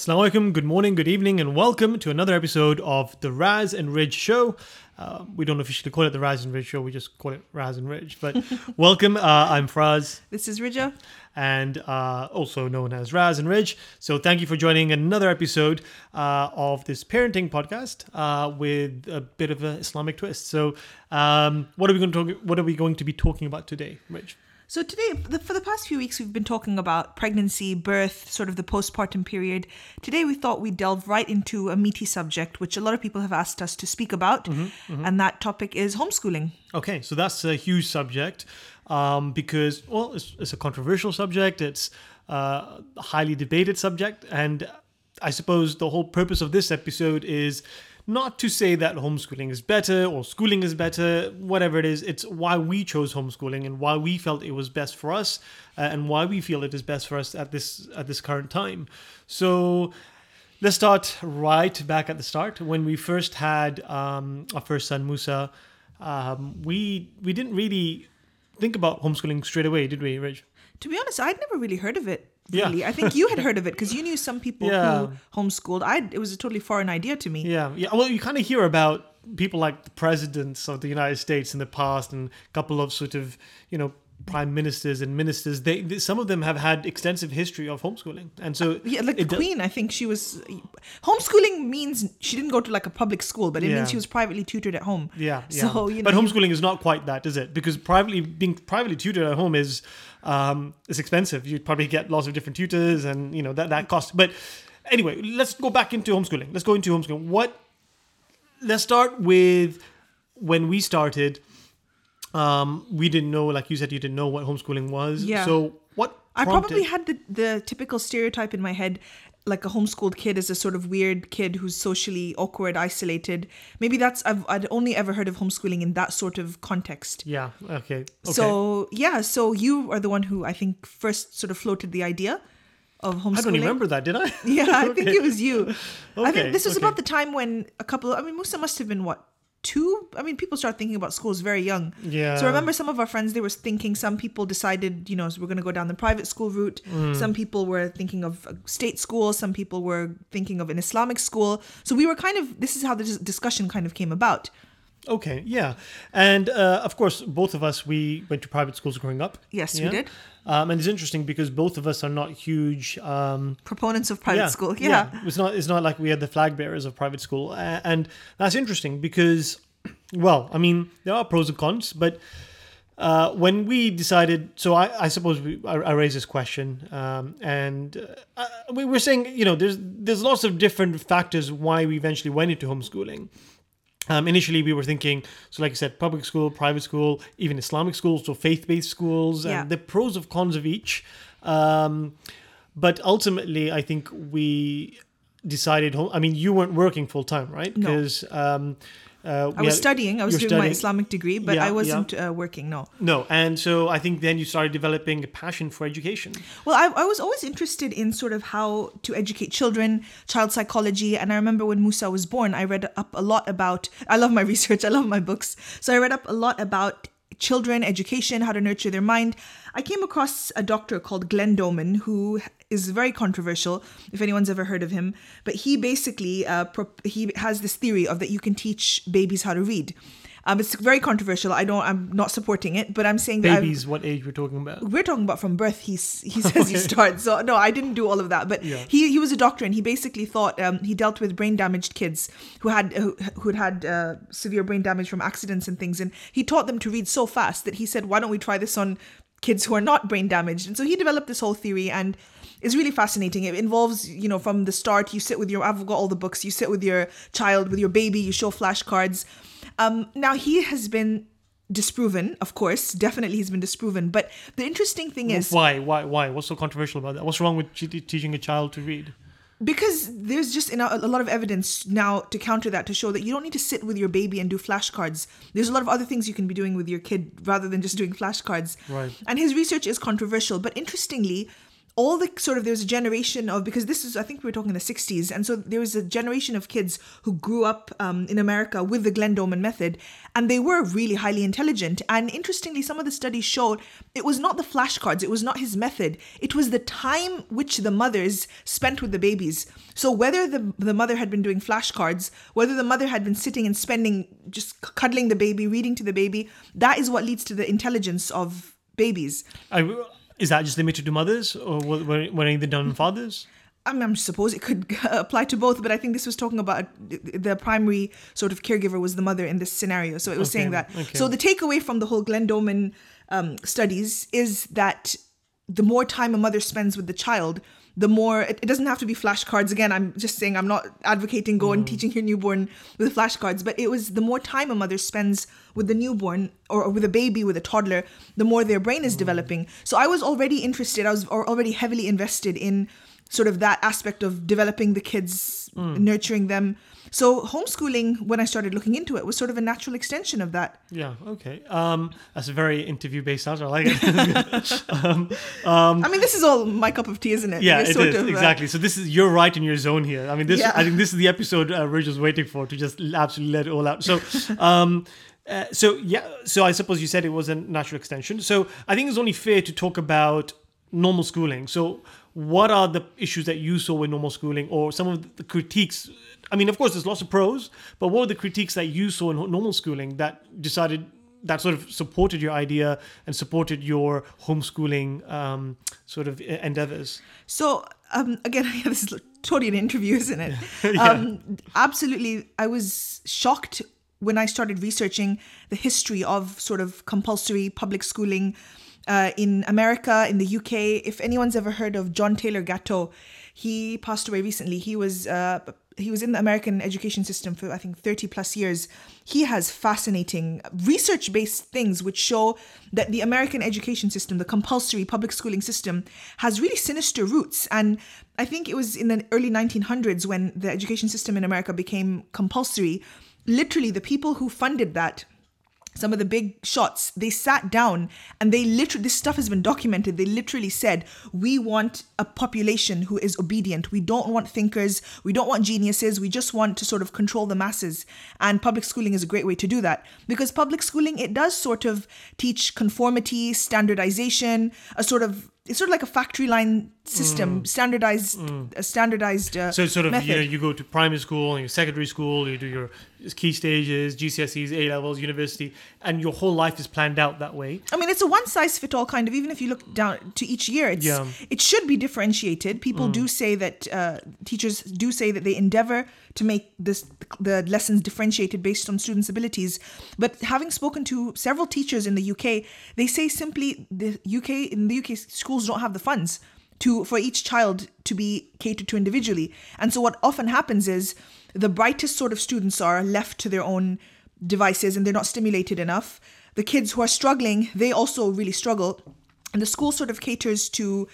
Assalamu alaikum, good morning, good evening, and welcome to another episode of the Raz and Ridge Show. Uh, we don't officially call it the Raz and Ridge Show, we just call it Raz and Ridge. But welcome, uh, I'm Fraz, This is Rija. and uh, also known as Raz and Ridge. So thank you for joining another episode uh, of this parenting podcast uh, with a bit of an Islamic twist. So, um, what are we going to talk, What are we going to be talking about today, Ridge? So today, the, for the past few weeks, we've been talking about pregnancy, birth, sort of the postpartum period. Today, we thought we'd delve right into a meaty subject, which a lot of people have asked us to speak about, and that topic is homeschooling. Okay, so that's a huge subject um, because, well, it's, it's a controversial subject. It's uh, a highly debated subject, and I suppose the whole purpose of this episode is not to say that homeschooling is better or schooling is better, whatever it is. It's why we chose homeschooling and why we felt it was best for us, uh, and why we feel it is best for us at this at this current time. So. Let's start right back at the start. When we first had um, our first son, Musa, um, we we didn't really think about homeschooling straight away, did we, Ridge? To be honest, I'd never really heard of it. Yeah. I think you had heard of it because you knew some people Yeah. who homeschooled. I it was a totally foreign idea to me. Yeah, yeah. Well, you kind of hear about people like the presidents of the United States in the past, and a couple of sort of you know prime ministers and ministers. They, they some of them have had extensive history of homeschooling, and so uh, Yeah, like the queen, I think she was. Homeschooling means she didn't go to like a public school, but it Yeah. means she was privately tutored at home. Yeah, yeah. So you know, but homeschooling is not quite that, is it? Because privately being privately tutored at home is um, is expensive. You'd probably get lots of different tutors, and you know that that cost. But anyway, let's go back into homeschooling. Let's go into homeschooling. What? Let's start with when we started. Um, we didn't know, like you said, you didn't know what homeschooling was. Yeah. So what? I probably had the, the typical stereotype in my head, like a homeschooled kid is a sort of weird kid who's socially awkward, isolated. Maybe that's I've I'd only ever heard of homeschooling in that sort of context. Yeah. Okay. Okay. So yeah, so you are the one who I think first sort of floated the idea of homeschooling. I don't remember that, did I? Yeah, I think it was you. I think this was okay. about the time when a couple. I mean, Musa must have been what two. I mean, people start thinking about schools very young. Yeah. So I remember some of our friends. They were thinking. Some people decided, you know, so we're going to go down the private school route. Mm. Some people were thinking of a state school. Some people were thinking of an Islamic school. So we were kind of. This is how the discussion kind of came about. Okay, yeah, and uh, of course, both of us we went to private schools growing up. Yes, we did. Um, and it's interesting because both of us are not huge. Um, Proponents of private yeah, school. Yeah. it's not. It's not like we had the flag bearers of private school, and that's interesting because, well, I mean, there are pros and cons, but. Uh, when we decided, so I, I suppose we, I, I raised this question, um, and uh, we were saying, you know, there's there's lots of different factors why we eventually went into homeschooling. Um, initially, we were thinking, so like I said, public school, private school, even Islamic schools, so faith-based schools, Yeah. and the pros of cons of each. Um, but ultimately, I think we decided. I mean, you weren't working full time, right? No. Because um, uh, I was had- studying. I was doing my Islamic degree, but Yeah, I wasn't uh, working. No. No, and so I think then you started developing a passion for education. Well, I, I was always interested in sort of how to educate children, child psychology. And I remember when Musa was born, I read up a lot about, I love my research, I love my books. So I read up a lot about children, education, how to nurture their mind. I came across a doctor called Glenn Doman, who is very controversial, if anyone's ever heard of him. But he basically, uh, pro- he has this theory of that you can teach babies how to read. Um, it's very controversial. I don't. I'm not supporting it, but I'm saying Babies, what age we're talking about? we're talking about from birth. He's he says he starts. So no, I didn't do all of that. But Yeah. he he was a doctor and he basically thought um, he dealt with brain damaged kids who had who who'd had uh, severe brain damage from accidents and things, and he taught them to read so fast that he said, "Why don't we try this on kids who are not brain damaged?" And so he developed this whole theory and. It's really fascinating. It involves, you know, from the start, you sit with your, I've got all the books, you sit with your child, with your baby, you show flashcards. Um, now, he has been disproven, of course, definitely he's been disproven. But the interesting thing is, Why? Why? Why? What's so controversial about that? What's wrong with teaching a child to read? because there's just a lot of evidence now to counter that to show that you don't need to sit with your baby and do flashcards. There's a lot of other things you can be doing with your kid rather than just doing flashcards. Right. And his research is controversial, but interestingly, all the sort of there was a generation of because this is I think we were talking in the 60s and so there was a generation of kids who grew up um, in America with the Glenn Doman method and they were really highly intelligent. And interestingly some of the studies showed it was not the flashcards it was not his method it was the time which the mothers spent with the babies. So whether the the mother had been doing flashcards whether the mother had been sitting and spending just cuddling the baby reading to the baby that is what leads to the intelligence of babies. I, is that just limited to mothers, or were, were anything done on fathers? I, mean, I suppose it could apply to both, but I think this was talking about the primary sort of caregiver was the mother in this scenario. So it was saying that. okay. So the takeaway from the whole Glenn Doman um, studies is that the more time a mother spends with the child, the more it, it doesn't have to be flashcards. Again, I'm just saying I'm not advocating go Mm. and teaching your newborn with flashcards, but it was the more time a mother spends with the newborn or, or with a baby, with a toddler, the more their brain Mm. is developing. So I was already interested. I was already heavily invested in sort of that aspect of developing the kids, Mm. nurturing them. So homeschooling, when I started looking into it, was sort of a natural extension of that. Yeah. Okay. Um, that's a very interview-based answer. I like it. I mean, this is all my cup of tea, isn't it? Um, yeah, it is of, uh, exactly. So this is you're right in your zone here. I mean, this Yeah. I think this is the episode uh, we're just waiting for to just absolutely let it all out. So, um, uh, so yeah. So I suppose you said it was a natural extension. So I think it's only fair to talk about normal schooling. So what are the issues that you saw with normal schooling, or some of the critiques? I mean, of course, there's lots of pros, but what were the critiques that you saw in normal schooling that decided? That sort of supported your idea and supported your homeschooling um, sort of endeavors. So um, again, this is totally an interview, isn't it? Yeah. um, absolutely, I was shocked when I started researching the history of sort of compulsory public schooling uh, in America, in the UK. If anyone's ever heard of John Taylor Gatto, he passed away recently. He was uh, he was in the American education system for I think 30 plus years. He has fascinating research based things which show that the American education system, the compulsory public schooling system, has really sinister roots. And I think it was in the early 1900s when the education system in America became compulsory. Literally, the people who funded that some of the big shots, they sat down and they literally, this stuff has been documented. They literally said, We want a population who is obedient. We don't want thinkers. We don't want geniuses. We just want to sort of control the masses. And public schooling is a great way to do that because public schooling, it does sort of teach conformity, standardization, a sort of, it's sort of like a factory line system, standardized, a standardized uh, So it's sort of method. you know you go to primary school and your secondary school, you do your key stages, GCSEs, A levels, university, and your whole life is planned out that way. I mean, it's a one size fit all kind of. Even if you look down to each year, it's Yeah. it should be differentiated. People do say that uh, teachers do say that they endeavor to make this the lessons differentiated based on students' abilities. But having spoken to several teachers in the UK, they say simply the UK in the UK schools don't have the funds to for each child to be catered to individually. And so what often happens is the brightest sort of students are left to their own devices and they're not stimulated enough. The kids who are struggling, they also really struggle. And the school sort of caters to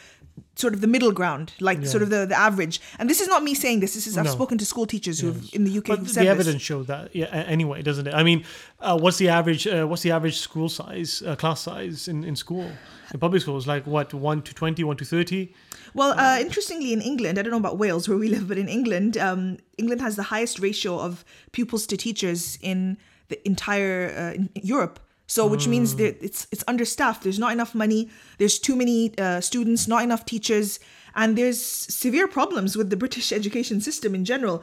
sort of the middle ground, like sort of the, the average. And this is not me saying this. This is I've No. spoken to school teachers who have in the UK But the this. evidence showed that yeah, anyway, doesn't it? I mean, uh, what's the average? Uh, what's the average school size, uh, class size in, in school? In public schools, like what, one to 20, one to thirty? Well, uh, interestingly, in England, I don't know about Wales where we live, but in England, um, England has the highest ratio of pupils to teachers in the entire uh, in Europe. So, which means hmm. that it's it's understaffed. There's not enough money. There's too many uh, students, not enough teachers, and there's severe problems with the British education system in general.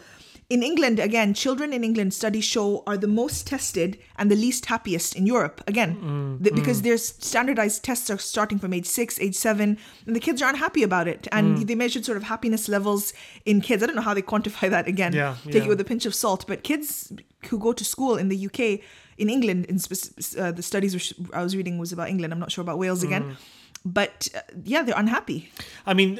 In England, again, children in England, studies show, are the most tested and the least happiest in Europe. Again, hmm. th- hmm. because their standardized tests are starting from age six, age seven, and the kids aren't happy about it. And they measured sort of happiness levels in kids. I don't know how they quantify that again. Yeah, Take yeah. it with a pinch of salt. But kids who go to school in the UK, in England, in uh, the studies which I was reading was about England. I'm not sure about Wales again. But uh, yeah, they're unhappy. I mean,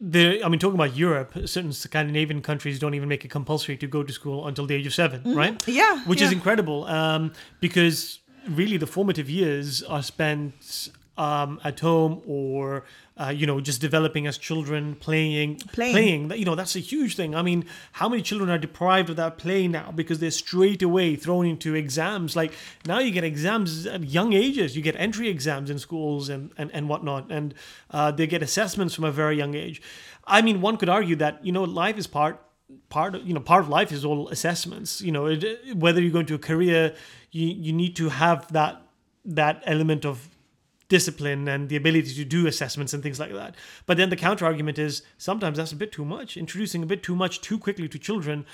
the I mean, talking about Europe, certain Scandinavian countries don't even make it compulsory to go to school until the age of 7 right? Mm-hmm. Yeah, which is incredible um, because really the formative years are spent um, at home or uh, you know just developing as children playing Playing. That- you know that's a huge thing. I mean how many children are deprived of that play now because they're straight away thrown into exams? Like now you get exams at young ages. You get entry exams in schools and and, and whatnot. And uh, they get assessments from a very young age. I mean one could argue that you know life is part part of you know part of life is all assessments. You know it, whether you go into a career you you need to have that that element of discipline and the ability to do assessments and things like that. But then the counter argument is sometimes that's a bit too much, introducing a bit too much too quickly to children.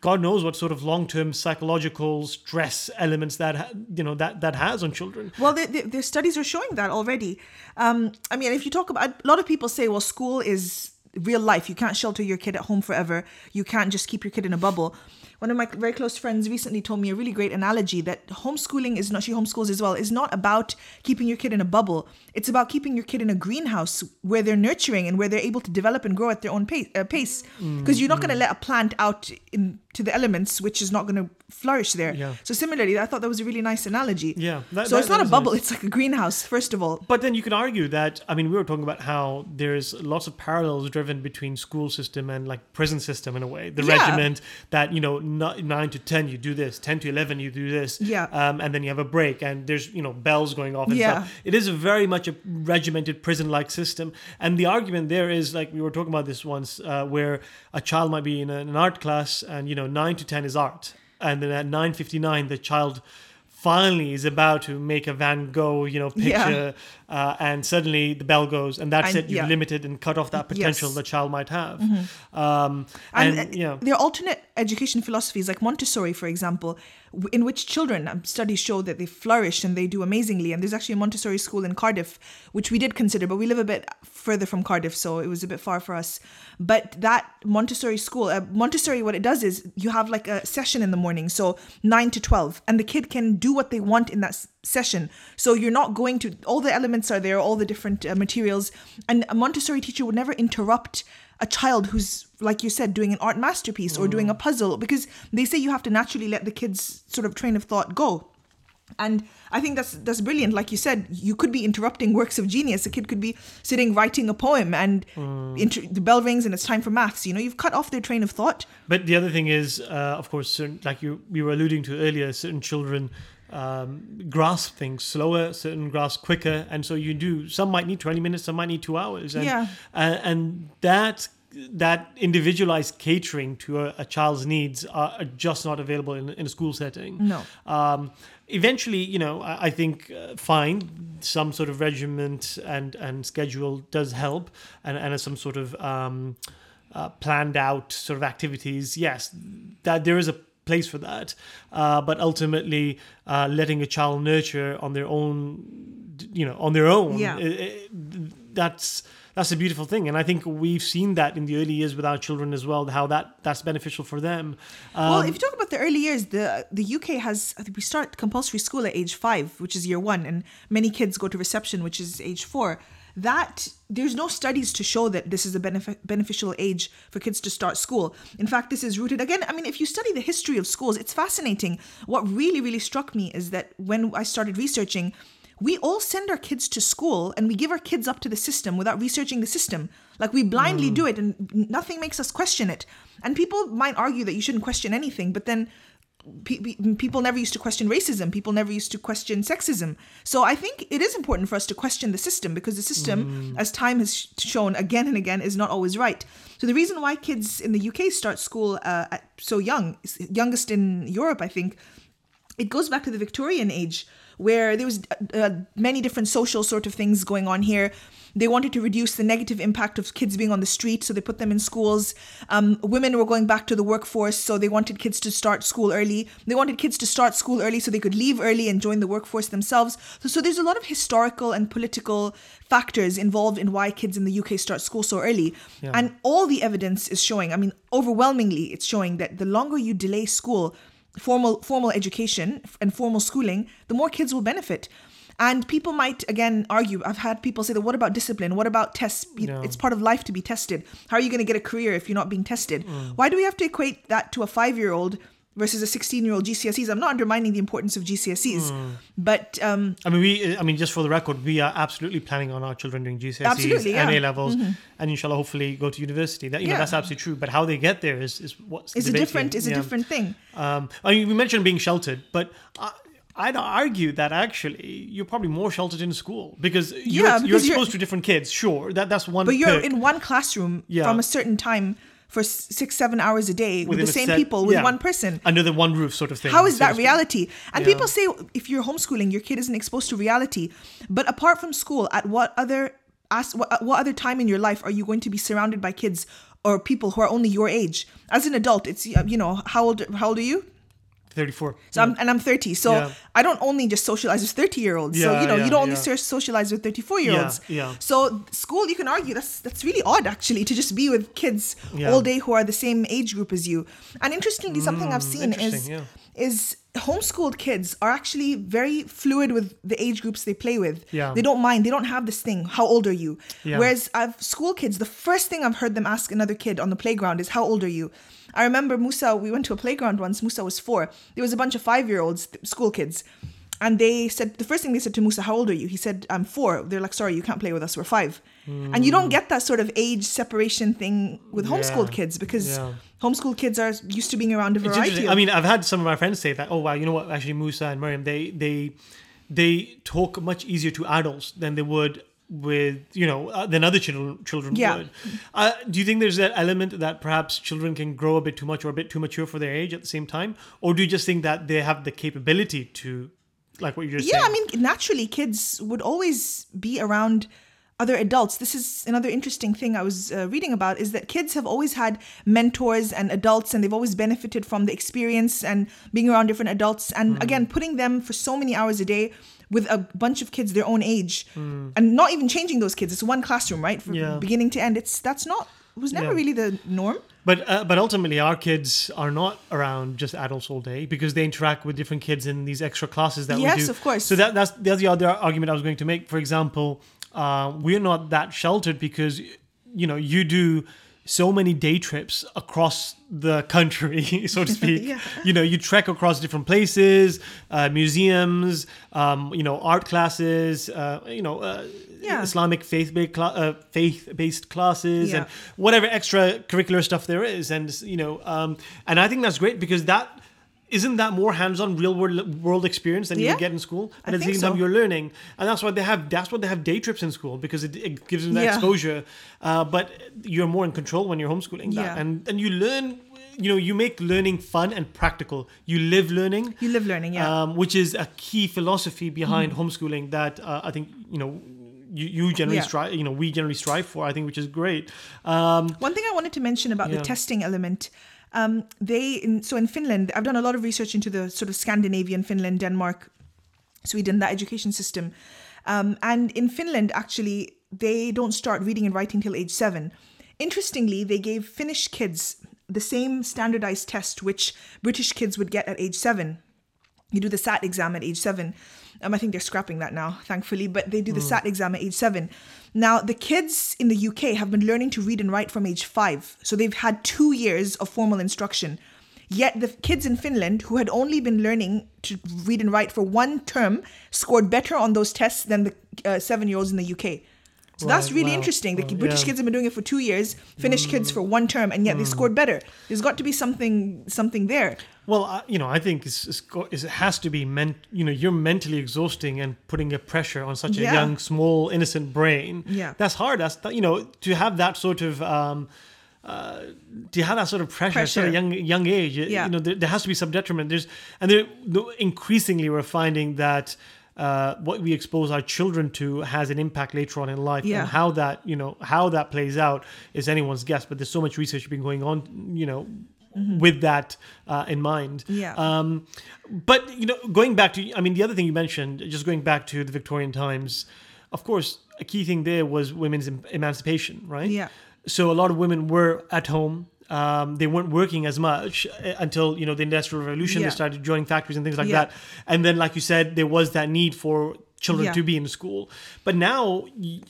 God knows what sort of long-term psychological stress elements that you know that that has on children. Well, the, the, the studies are showing that already. Um, I mean, if you talk about a lot of people say, well, school is real life. You can't shelter your kid at home forever. You can't just keep your kid in a bubble. One of my very close friends recently told me a really great analogy that homeschooling is not, she homeschools as well, is not about keeping your kid in a bubble. It's about keeping your kid in a greenhouse where they're nurturing and where they're able to develop and grow at their own pace. Uh, pace. Because you're not going to let a plant out in, to the elements, which is not going to flourish there. Yeah. So similarly, I thought that was a really nice analogy. Yeah, that- so that- it's not a bubble; nice. it's like a greenhouse. First of all, But then you could argue that I mean we were talking about how there's lots of parallels driven between school system and like prison system in a way. The Yeah. regiment that you know nine to ten you do this, ten to eleven you do this, Yeah. um, and then you have a break and there's you know bells going off and Yeah. stuff. It is a very much a regimented prison-like system, and the argument there is like we were talking about this once, uh, where a child might be in an art class and you know nine to ten is art, and then at nine fifty nine the child finally is about to make a Van Gogh, you know, picture, uh, and suddenly the bell goes, and that's And- it. You've yeah. limited and cut off that potential Yes. the child might have. Um, and, and, yeah, there are alternate education philosophies, like Montessori, for example, in which children um, studies show that they flourish and they do amazingly. And there's actually a Montessori school in Cardiff, which we did consider, but we live a bit further from Cardiff, so it was a bit far for us. But that Montessori school, uh, Montessori, what it does is you have like a session in the morning, so nine to twelve, and the kid can do what they want in that session. So you're not going to all the elements are there, all the different uh, materials, and a Montessori teacher would never interrupt a child who's like you said doing an art masterpiece or doing a puzzle because they say you have to naturally let the kids sort of train of thought go. And i think that's that's brilliant. Like you said you could be interrupting works of genius. A kid could be sitting writing a poem and inter- the bell rings and it's time for maths. You know you've cut off their train of thought. But the other thing is, uh, of course, certain, like you you were alluding to earlier, certain children um, grasp things slower, certain grasp quicker, and so you do. Some might need twenty minutes, some might need two hours, and Yeah. uh, and that that individualized catering to a, a child's needs are, are just not available in, in a school setting. No. Um, eventually, you know, I, I think uh, fine, some sort of regiment and and schedule does help, and and some sort of um, uh, planned out sort of activities. Yes, that there is a place for that, uh, but ultimately, uh, letting a child nurture on their own, you know, on their own, Yeah. i- i- that's that's a beautiful thing, and I think we've seen that in the early years with our children as well. How that that's beneficial for them. well Um, if you talk about the early years the the uk has we start compulsory school at age five which is year one and many kids go to reception which is age four that there's no studies to show that this is a benef- beneficial age for kids to start school. In fact, this is rooted again. I mean, if you study the history of schools, it's fascinating. What really, really struck me is that when I started researching, we all send our kids to school and we give our kids up to the system without researching the system. Like we blindly hmm. do it and nothing makes us question it. And people might argue that you shouldn't question anything, but then people never used to question racism. People never used to question sexism. So I think it is important for us to question the system because the system, as time has shown again and again, is not always right. So the reason why kids in the UK start school uh, at so young, youngest in Europe, I think, it goes back to the Victorian age where there was uh, uh, many different social sort of things going on here. They wanted to reduce the negative impact of kids being on the street, so they put them in schools. Um, women were going back to the workforce, so they wanted kids to start school early. They wanted kids to start school early so they could leave early and join the workforce themselves. So, so there's a lot of historical and political factors involved in why kids in the UK start school so early. Yeah. And all the evidence is showing, I mean, overwhelmingly, it's showing that the longer you delay school, formal formal education and formal schooling, the more kids will benefit. And people might again argue. I've had people say that what about discipline? What about tests? Yeah. It's part of life to be tested. How are you going to get a career if you're not being tested? Hmm. Why do we have to equate that to a five year old versus a 16 year old GCSEs. I'm not undermining the importance of GCSEs, Hmm. but um, I mean, we. I mean, just for the record, we are absolutely planning on our children doing GCSEs Absolutely, and yeah. A levels, and inshallah, hopefully, go to university. That you know, that's absolutely true. But how they get there is is what's it's a different is a different thing. Um, I mean, we mentioned being sheltered, but I, I'd argue that actually you're probably more sheltered in school because you're, Yeah, you're because you're- exposed to different kids. Sure, that that's one. But you're perk. in one classroom Yeah. from a certain time for six, seven hours a day with the same set- people with yeah. one person. under the one roof, sort of thing. How is that reality? And Yeah. people say if you're homeschooling, your kid isn't exposed to reality. But apart from school, at what other as what, what other time in your life are you going to be surrounded by kids or people who are only your age? As an adult, it's you know how old how old are you? Thirty-four. So I'm, and I'm 30. So Yeah. I don't only just socialize with 30 year olds. Yeah, so you know, yeah, you don't only yeah. socialize with 34 year olds. Yeah, yeah. So school, you can argue that's that's really odd actually to just be with kids Yeah. all day who are the same age group as you. And interestingly, something I've seen is Mm, yeah. is homeschooled kids are actually very fluid with the age groups they play with. Yeah. They don't mind. They don't have this thing. How old are you? Yeah. Whereas I've school kids, the first thing I've heard them ask another kid on the playground is, "How old are you?" I remember Musa. We went to a playground once. Musa was four. There was a bunch of five-year-olds, school kids, and they said the first thing they said to Musa, "How old are you?" He said, "I'm four. They're like, "Sorry, you can't play with us. We're five. And you don't hmm. get that sort of age separation thing with homeschooled Yeah. kids because Yeah. homeschooled kids are used to being around a variety. Of, I mean, I've had some of my friends say that. Oh wow, you know what? Actually, Musa and Miriam, they they they talk much easier to adults than they would with you know uh, than other children children Yeah. would. Uh, do you think there's that element that perhaps children can grow a bit too much or a bit too mature for their age at the same time, or do you just think that they have the capability to, like what you're yeah, saying? Yeah, I mean, naturally, kids would always be around other adults. This is another interesting thing I was uh, reading about is that kids have always had mentors and adults, and they've always benefited from the experience and being around different adults. And Hmm. again, putting them for so many hours a day with a bunch of kids their own age, and not even changing those kids. It's one classroom, right, from. Yeah. beginning to end. It's that's not was never Yeah. really the norm. But uh, but ultimately, our kids are not around just adults all day because they interact with different kids in these extra classes that we Yes, do. of course. So that that's that's the other argument I was going to make. For example, uh, we're not that sheltered because you know you do so many day trips across the country, so to speak. Yeah. You know, you trek across different places, uh, museums, um, you know, art classes, uh, you know. Uh, Yeah. Islamic faith-based cla- uh, faith-based classes and Yeah. whatever extracurricular stuff there is and you know um, and i think that's great because that isn't that more hands-on real world world experience than you Yeah. would get in school I and at the same time you're learning and that's why they have that's why they have day trips in school because it, it gives them that Yeah. exposure uh, but you're more in control when you're homeschooling that Yeah. and and you learn you know you make learning fun and practical you live learning You live learning, yeah. um, which is a key philosophy behind homeschooling that uh, I think you know you, you generally Yeah. strive you know we generally strive for I think which is great um, One thing I wanted to mention about Yeah. the testing element, um, they in, so in Finland, I've done a lot of research into the sort of Scandinavian, Finland, Denmark, Sweden, that education system, um, and in Finland, actually, they don't start reading and writing till age seven. Interestingly, they gave Finnish kids the same standardized test which British kids would get at age seven you do the SAT exam at age seven. Um, I think they're scrapping that now, thankfully, but they do the SAT exam at age seven. Now, the kids in the UK have been learning to read and write from age five. So they've had two years of formal instruction. Yet the kids in Finland who had only been learning to read and write for one term scored better on those tests than the uh, seven year olds in the UK. So that's really wow. interesting. The Wow, British yeah. Mm. kids have been doing it for two years, Finnish kids for one term, and yet they scored better. There's got to be something something there. Well, I, you know, I think it's, it's, it has to be meant. You know, you're mentally exhausting and putting a pressure on such a Yeah. young, small, innocent brain. Yeah. that's hard. That's that, you know, to have that sort of. Um, uh, to have that sort of pressure, at a young young age, you- Yeah. you know, there, there has to be some detriment. There's and there, the- increasingly we're finding that uh, what we expose our children to has an impact later on in life, Yeah. and how that you know how that plays out is anyone's guess. But there's so much research been going on, you know, with that uh, in mind. Mm-hmm. Yeah. Um, but you know, going back to, I mean, the other thing you mentioned, just going back to the Victorian times, of course, a key thing there was women's em- emancipation, right? Yeah. So a lot of women were at home. Um, they weren't working as much uh, until you know the industrial revolution. Yeah. They started joining factories and things like Yeah. that. And then, like you said, there was that need for children Yeah. to be in school. But now. y-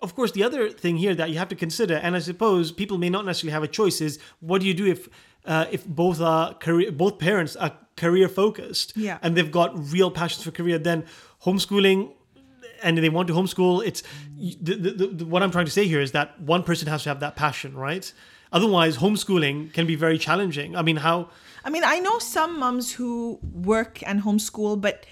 of course, the other thing here that you have to consider, and I suppose people may not necessarily have a choice, is what do you do if uh, if both are career, both parents are career focused, Yeah. and they've got real passions for career, then homeschooling. And they want to homeschool. It's the, the, the, what I'm trying to say here is that one person has to have that passion, right? Otherwise, homeschooling can be very challenging. I mean, how I mean, I know some mums who work and homeschool, but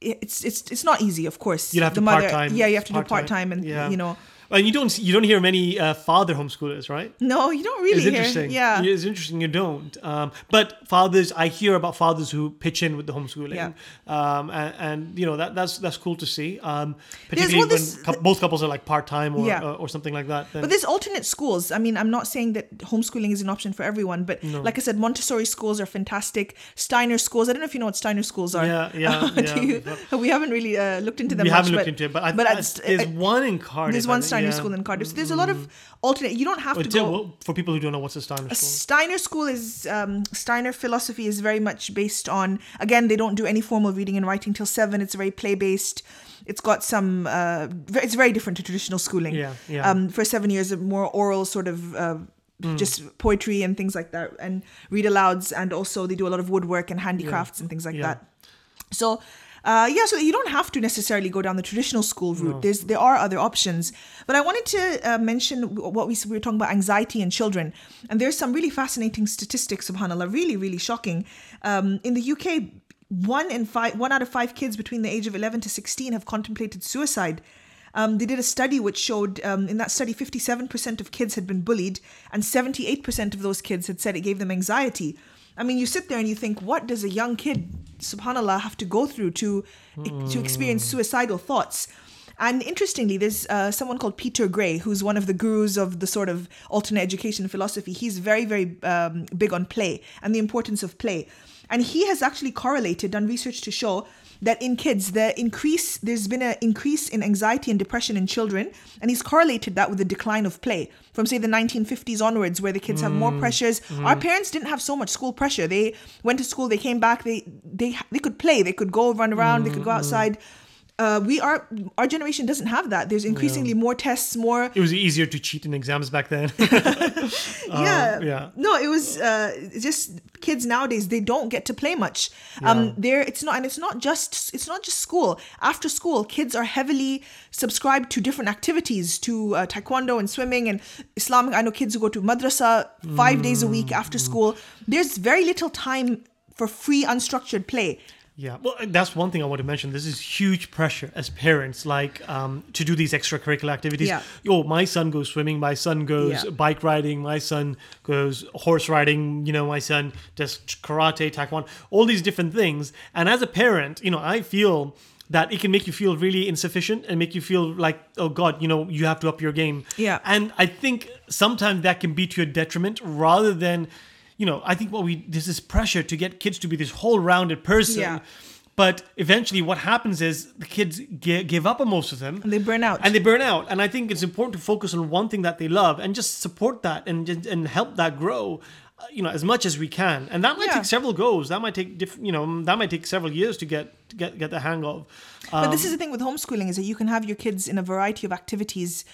it's it's it's not easy. Of course, you'd have to mother, part time. yeah, you have to do part time, and you know, and you don't you don't hear many uh, father homeschoolers, right? no, you don't really It's hear. interesting. Yeah, it's interesting. You don't. Um, but fathers, I hear about fathers who pitch in with the homeschooling. Yeah. Um, and, and you know that that's that's cool to see. Um, particularly well, when this- cou- both couples are like part time or, Yeah. uh, or something like that. Then, But there's alternate schools. I mean, I'm not saying that homeschooling is an option for everyone, but like I said, Montessori schools are fantastic. Steiner schools. I don't know if you know what Steiner schools are. Yeah, yeah, Do yeah. you- we haven't really uh, looked into them. we much, haven't but, looked into it, but I, but I, there's uh, one in Cardiff. there's one Steiner yeah. school in Cardiff. So there's a lot of alternate. You don't have Oh, to tell- go. well, for people who don't know what's a Steiner school. Steiner school is um, Steiner philosophy is very much based on again they don't do any formal reading and writing till seven. It's very play based. It's got some. Uh, it's very different to traditional schooling. Yeah, yeah. Um, for seven years, of more oral sort of. Uh, Just poetry and things like that, and read alouds, and also they do a lot of woodwork and handicrafts and things like Yeah. that. So, uh, yeah, so you don't have to necessarily go down the traditional school route. There's there are other options, but I wanted to uh, mention what we, we were talking about anxiety in children, and there's some really fascinating statistics. Subhanallah, really, really shocking. Um, in the UK, one in five, one out of five kids between the age of 11 to 16 have contemplated suicide. Um, they did a study which showed um, in that study 57% of kids had been bullied and 78% of those kids had said it gave them anxiety. I mean, you sit there and you think, what does a young kid, subhanAllah, have to go through to, to experience suicidal thoughts? And interestingly, there's uh, someone called Peter Gray, who's one of the gurus of the sort of alternate education philosophy. He's very, very um, big on play and the importance of play. And he has actually correlated, done research to show that in kids, the increase, there's been an increase in anxiety and depression in children. And he's correlated that with the decline of play from, say, the 1950s onwards, where the kids have more mm, pressures. Mm. Our parents didn't have so much school pressure. They went to school, they came back, they, they, they could play, they could go run around, they could go mm, outside. Uh, we are our generation doesn't have that. There's increasingly more tests, more It was easier to cheat in exams back then. yeah. Yeah. no it was uh just kids nowadays they don't get to play much. Um there it's not and it's not just it's not just school. After school kids are heavily subscribed to different activities to uh, taekwondo and swimming and islamic. I know kids who go to madrasa five days a week after school. There's very little time for free unstructured play Yeah, well, that's one thing I want to mention. This is huge pressure as parents, like um, to do these extracurricular activities. Yeah. Oh, my son goes swimming. My son goes Yeah. bike riding. My son goes horse riding. You know, my son does karate, taekwondo, all these different things. And as a parent, you know, I feel that it can make you feel really insufficient and make you feel like, oh God, you know, you have to up your game. Yeah. And I think sometimes that can be to your detriment rather than, you know, I think what we there's this pressure to get kids to be this whole rounded person. Yeah. But eventually, what happens is the kids gi- give up on most of them, And they burn out. and they burn out. And I think it's important to focus on one thing that they love and just support that and and- and help that grow, uh, you know, as much as we can. And that might Yeah. take several goes. That might take diff- you know that might take several years to get to get get the hang of. But Um, this is the thing with homeschooling is that you can have your kids in a variety of activities,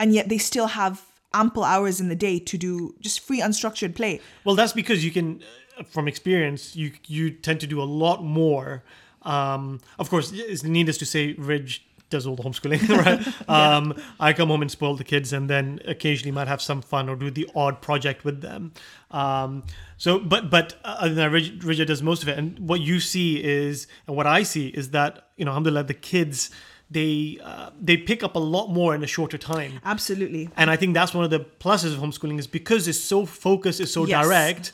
and yet they still have ample hours in the day to do just free unstructured play. Well, that's because you can, uh, from experience, you you tend to do a lot more. Um, of course, it's needless to say, Ridge does all the homeschooling, right? um, I come home and spoil the kids, and then occasionally might have some fun or do the odd project with them. Um, so, but but uh, other than that, Ridge, Ridge does most of it, and what you see is, and what I see is that you know, alhamdulillah, the kids they uh, they pick up a lot more in a shorter time. Absolutely. And I think that's one of the pluses of homeschooling is because it's so focused, it's so Yes. direct.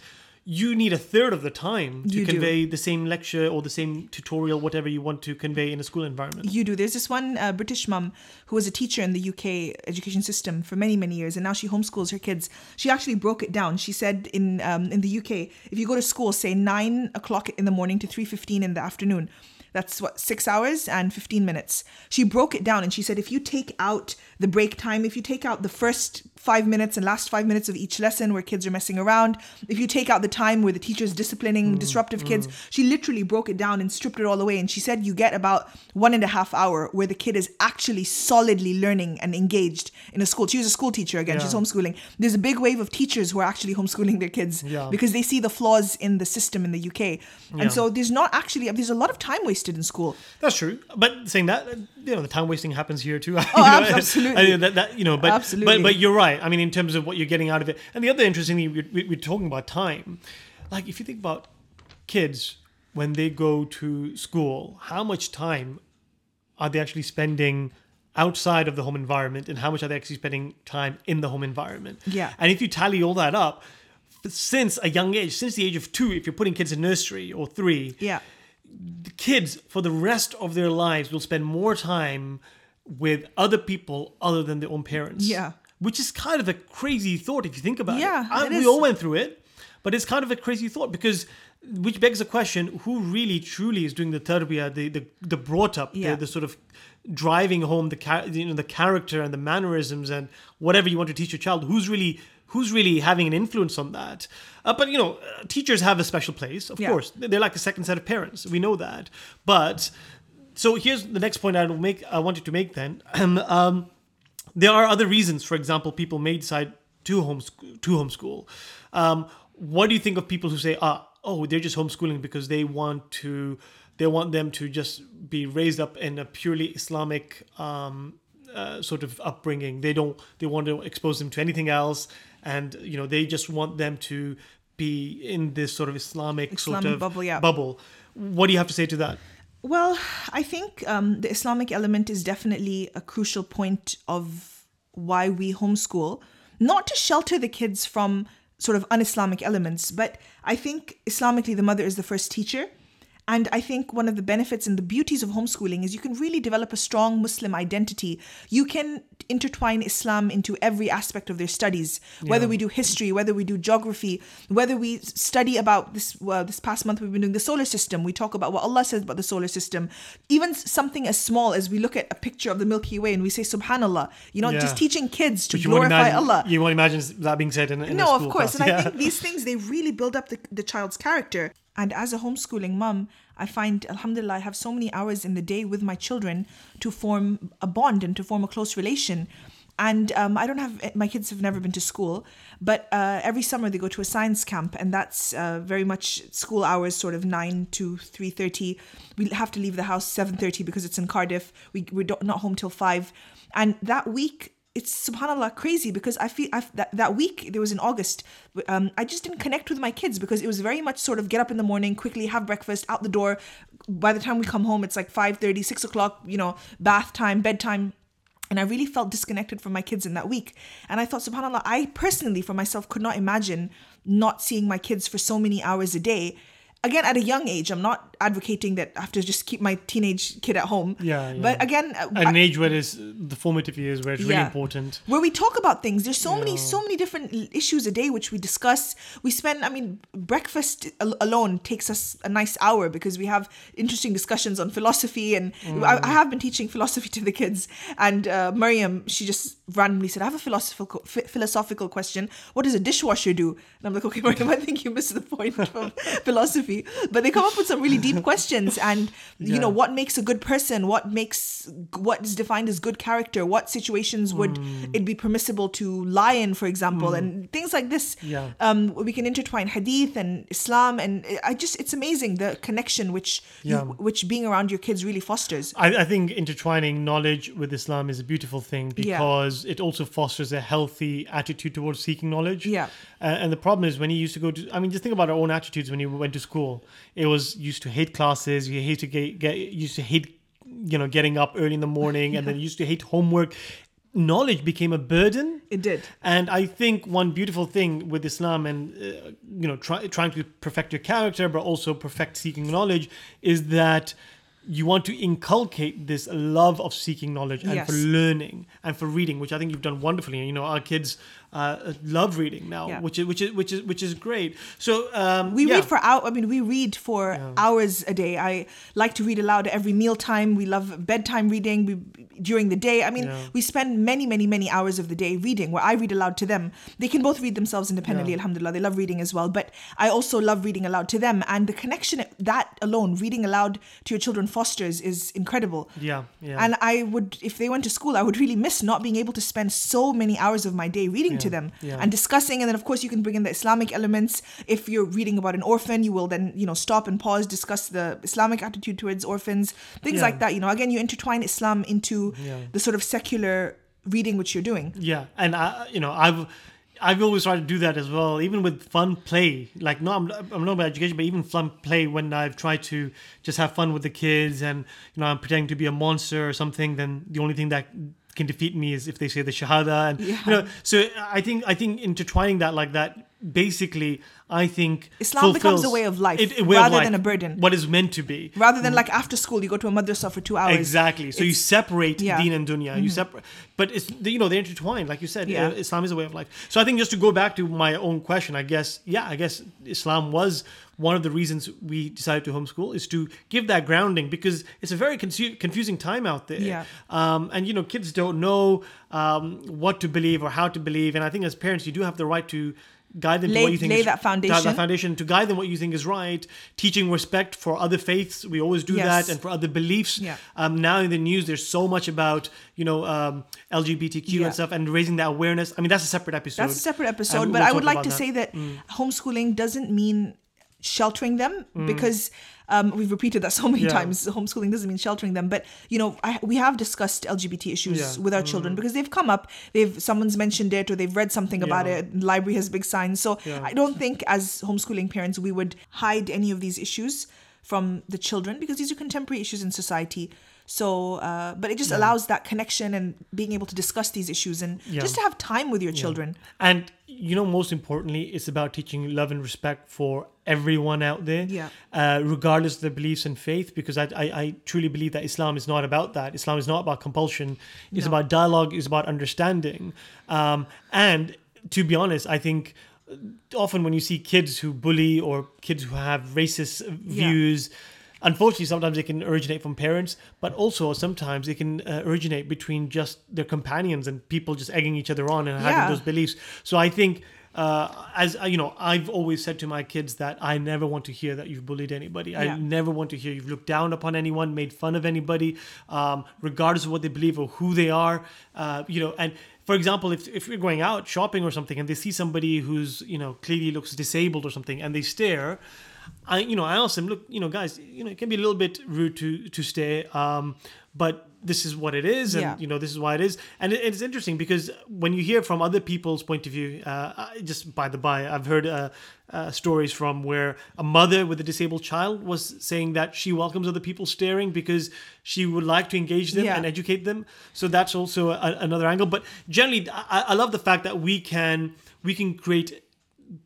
You need a third of the time to You do. convey the same lecture or the same tutorial, whatever you want to convey in a school environment. You do. There's this one uh, British mum who was a teacher in the UK education system for many, many years, and now she homeschools her kids. She actually broke it down. She said in um, in the UK, if you go to school, say nine o'clock in the morning to three fifteen in the afternoon, that's what six hours and fifteen minutes. She broke it down, and she said if you take out the break time, if you take out the first five minutes and last five minutes of each lesson where kids are messing around. If you take out the time where the teacher's disciplining Mm, disruptive kids, she literally broke it down and stripped it all away. And she said you get about one and a half hour where the kid is actually solidly learning and engaged in a school. She was a school teacher again. She's homeschooling. There's a big wave of teachers who are actually homeschooling their kids Yeah. because they see the flaws in the system in the UK. And Yeah. so there's not actually there's a lot of time wasted in school. That's true. But saying that, you know, the time wasting happens here too. Oh, ab- absolutely. I that, that, you know, but, Absolutely. but but you're right. I mean, in terms of what you're getting out of it, and the other interesting thing, we- we- we're talking about time. Like, if you think about kids when they go to school, how much time are they actually spending outside of the home environment, and how much are they actually spending time in the home environment? Yeah. And if you tally all that up, since a young age, since the age of two, if you're putting kids in nursery or three, Yeah. The kids for the rest of their lives will spend more time with other people other than their own parents. Yeah. Which is kind of a crazy thought if you think about Yeah, it. I- it we is. all went through it, but it's kind of a crazy thought because which begs the question who really truly is doing the tarbiyah, the the, the brought up, Yeah. the, the sort of driving home the you know the character and the mannerisms and whatever you want to teach your child who's really who's really having an influence on that uh, but you know uh, teachers have a special place of Yeah. course they're like a second set of parents we know that but so here's the next point i make i wanted to make then um, there are other reasons. For example people may decide to homeschool to homeschool um, what do you think of people who say ah oh they're just homeschooling because they want to they want them to just be raised up in a purely islamic um, uh, sort of upbringing? They don't they want to expose them to anything else and you know they just want them to be in this sort of islamic, sort of bubble, yeah. bubble. What do you have to say to that Well, I think um, the Islamic element is definitely a crucial point of why we homeschool, not to shelter the kids from sort of un Islamic elements, but I think Islamically the mother is the first teacher. And I think one of the benefits and the beauties of homeschooling is you can really develop a strong Muslim identity. You can intertwine Islam into every aspect of their studies, whether we do history, whether we do geography, whether we study about this. Uh, this past month, we've been doing the solar system. We talk about what Allah says about the solar system. Even something as small as we look at a picture of the Milky Way and we say Subhanallah, you know, Yeah. just teaching kids to glorify imagine, Allah. You won't imagine that being said in, in a No, of course. class. And Yeah. I think these things, they really build up the, the child's character. And as a homeschooling mum, I find, alhamdulillah, I have so many hours in the day with my children to form a bond and to form a close relation. And um, I don't have, my kids have never been to school, but uh, every summer they go to a science camp, and that's uh, very much school hours, sort of 9 to 3.30. We have to leave the house 7.30 because it's in Cardiff. We, we're not home till 5. And that week, it's subhanallah crazy because I feel I've, that that week there was in August. Um, I just didn't connect with my kids because it was very much sort of get up in the morning, quickly have breakfast, out the door. By the time we come home, it's like 5.30, 6 o'clock. You know, bath time, bedtime. And I really felt disconnected from my kids in that week. And I thought, subhanAllah, I personally, for myself, could not imagine not seeing my kids for so many hours a day. Again, at a young age, I'm not advocating that I have to just keep my teenage kid at home. Yeah, yeah. But again, uh, At I- an age where it's the formative years where it's really important. where we talk about things. There's so many so many different issues a day which we discuss. We spend i mean breakfast al- alone takes us a nice hour because we have interesting discussions on philosophy and I, I have been teaching philosophy to the kids. And uh, Miriam she just randomly said i have a philosophical ph- philosophical question. What does a dishwasher do? And i'm like okay Miriam i think you missed the point of philosophy but they come up with some really deep questions and you know what makes a good person what makes what is defined as good character what situations would it be permissible to lie in for example and things like this Yeah. um we can intertwine hadith and islam and i just it's amazing the connection which Yeah. you, which being around your kids really fosters I, I think intertwining knowledge with Islam is a beautiful thing Yeah. because it also fosters a healthy attitude towards seeking knowledge. Yeah. Uh, and the problem is when you used to go to, I mean, just think about our own attitudes when you went to school. It was used to hate classes, you hate to get, get used to hate, you know, getting up early in the morning, and then used to hate homework. Knowledge became a burden. it did And I think one beautiful thing with Islam and uh, you know try, trying to perfect your character, but also perfect seeking knowledge, is that you want to inculcate this love of seeking knowledge and Yes. for learning and for reading, which I think you've done wonderfully. You know, our kids uh, love reading now, Yeah. which is which is which is which is great. So um, We yeah. read for hours. I mean, we read for hours a day. I like to read aloud every mealtime. We love bedtime reading. We during the day. I mean, Yeah. we spend many, many, many hours of the day reading. Where I read aloud to them. They can both read themselves independently. Yeah. Alhamdulillah, they love reading as well. But I also love reading aloud to them. And the connection that alone, reading aloud to your children, fosters is incredible. yeah, yeah. And I would, if they went to school, I would really miss not being able to spend so many hours of my day reading to Yeah, them yeah. and discussing. And then, of course, you can bring in the Islamic elements. If you're reading about an orphan, you will then, you know, stop and pause, discuss the Islamic attitude towards orphans, things Yeah. like that. You know, again, you intertwine Islam into the sort of secular reading which you're doing. Yeah, and I, you know, I've I've always tried to do that as well, even with fun play. Like, no, I'm, I'm not about education, but even fun play when I've tried to just have fun with the kids, and you know, I'm pretending to be a monster or something. Then the only thing that can defeat me is if they say the shahada, and you know. So I think I think intertwining that like that, basically, I think Islam becomes a way of life it- way of rather life, than a burden. What is meant to be. Rather than like after school, you go to a madrasa for two hours. Exactly. So you separate yeah. Mm-hmm. deen and dunya. You separate, but it's you know they're intertwined, like you said. Yeah. uh, Islam is a way of life. So I think just to go back to my own question, I guess yeah, I guess Islam was one of the reasons we decided to homeschool is to give that grounding because it's a very confu- confusing time out there. Yeah. Um, and you know kids don't know um, what to believe or how to believe, and I think as parents you do have the right to guide them to what you think lay is, that foundation. foundation to guide them what you think is right teaching respect for other faiths we always do Yes. that and for other beliefs Yeah. um, now in the news there's so much about you know um, lgbtq Yeah. and stuff and raising that awareness i mean that's a separate episode That's a separate episode, And but we'll I would like to that. Mm. say that homeschooling doesn't mean sheltering them because um, we've repeated that so many Mm. Yeah. times. Homeschooling doesn't mean sheltering them, but you know, I, we have discussed LGBT issues Yeah. Mm. with our children because they've come up. They've someone's mentioned it or they've read something about Yeah. it. Library has big signs, so Yeah. I don't think as homeschooling parents we would hide any of these issues from the children because these are contemporary issues in society. So, uh, but it just allows that connection and being able to discuss these issues and Yeah. just to have time with your children. and you know most importantly it's about teaching love and respect for everyone out there Yeah. uh, regardless of their beliefs and faith because I, I, I truly believe that islam is not about that islam is not about compulsion it's No. about dialogue it's about understanding um, and to be honest i think often when you see kids who bully or kids who have racist views unfortunately sometimes they can originate from parents but also sometimes they can uh, originate between just their companions and people just egging each other on and Yeah. having those beliefs so i think uh, as uh, you know i've always said to my kids that i never want to hear that you've bullied anybody Yeah. i never want to hear you've looked down upon anyone made fun of anybody um, regardless of what they believe or who they are uh, you know and for example, if, if we're going out shopping or something and they see somebody who's, you know, clearly looks disabled or something and they stare, I, you know, I asked them, look, you know, guys, you know, it can be a little bit rude to, to stare, um, but this is what it is and, Yeah. you know, this is why it is. And it, it's interesting because when you hear from other people's point of view, uh, just by the by, I've heard uh, uh, stories from where a mother with a disabled child was saying that she welcomes other people staring because she would like to engage them Yeah. and educate them. So that's also a, another angle. But generally, I, I love the fact that we can we can create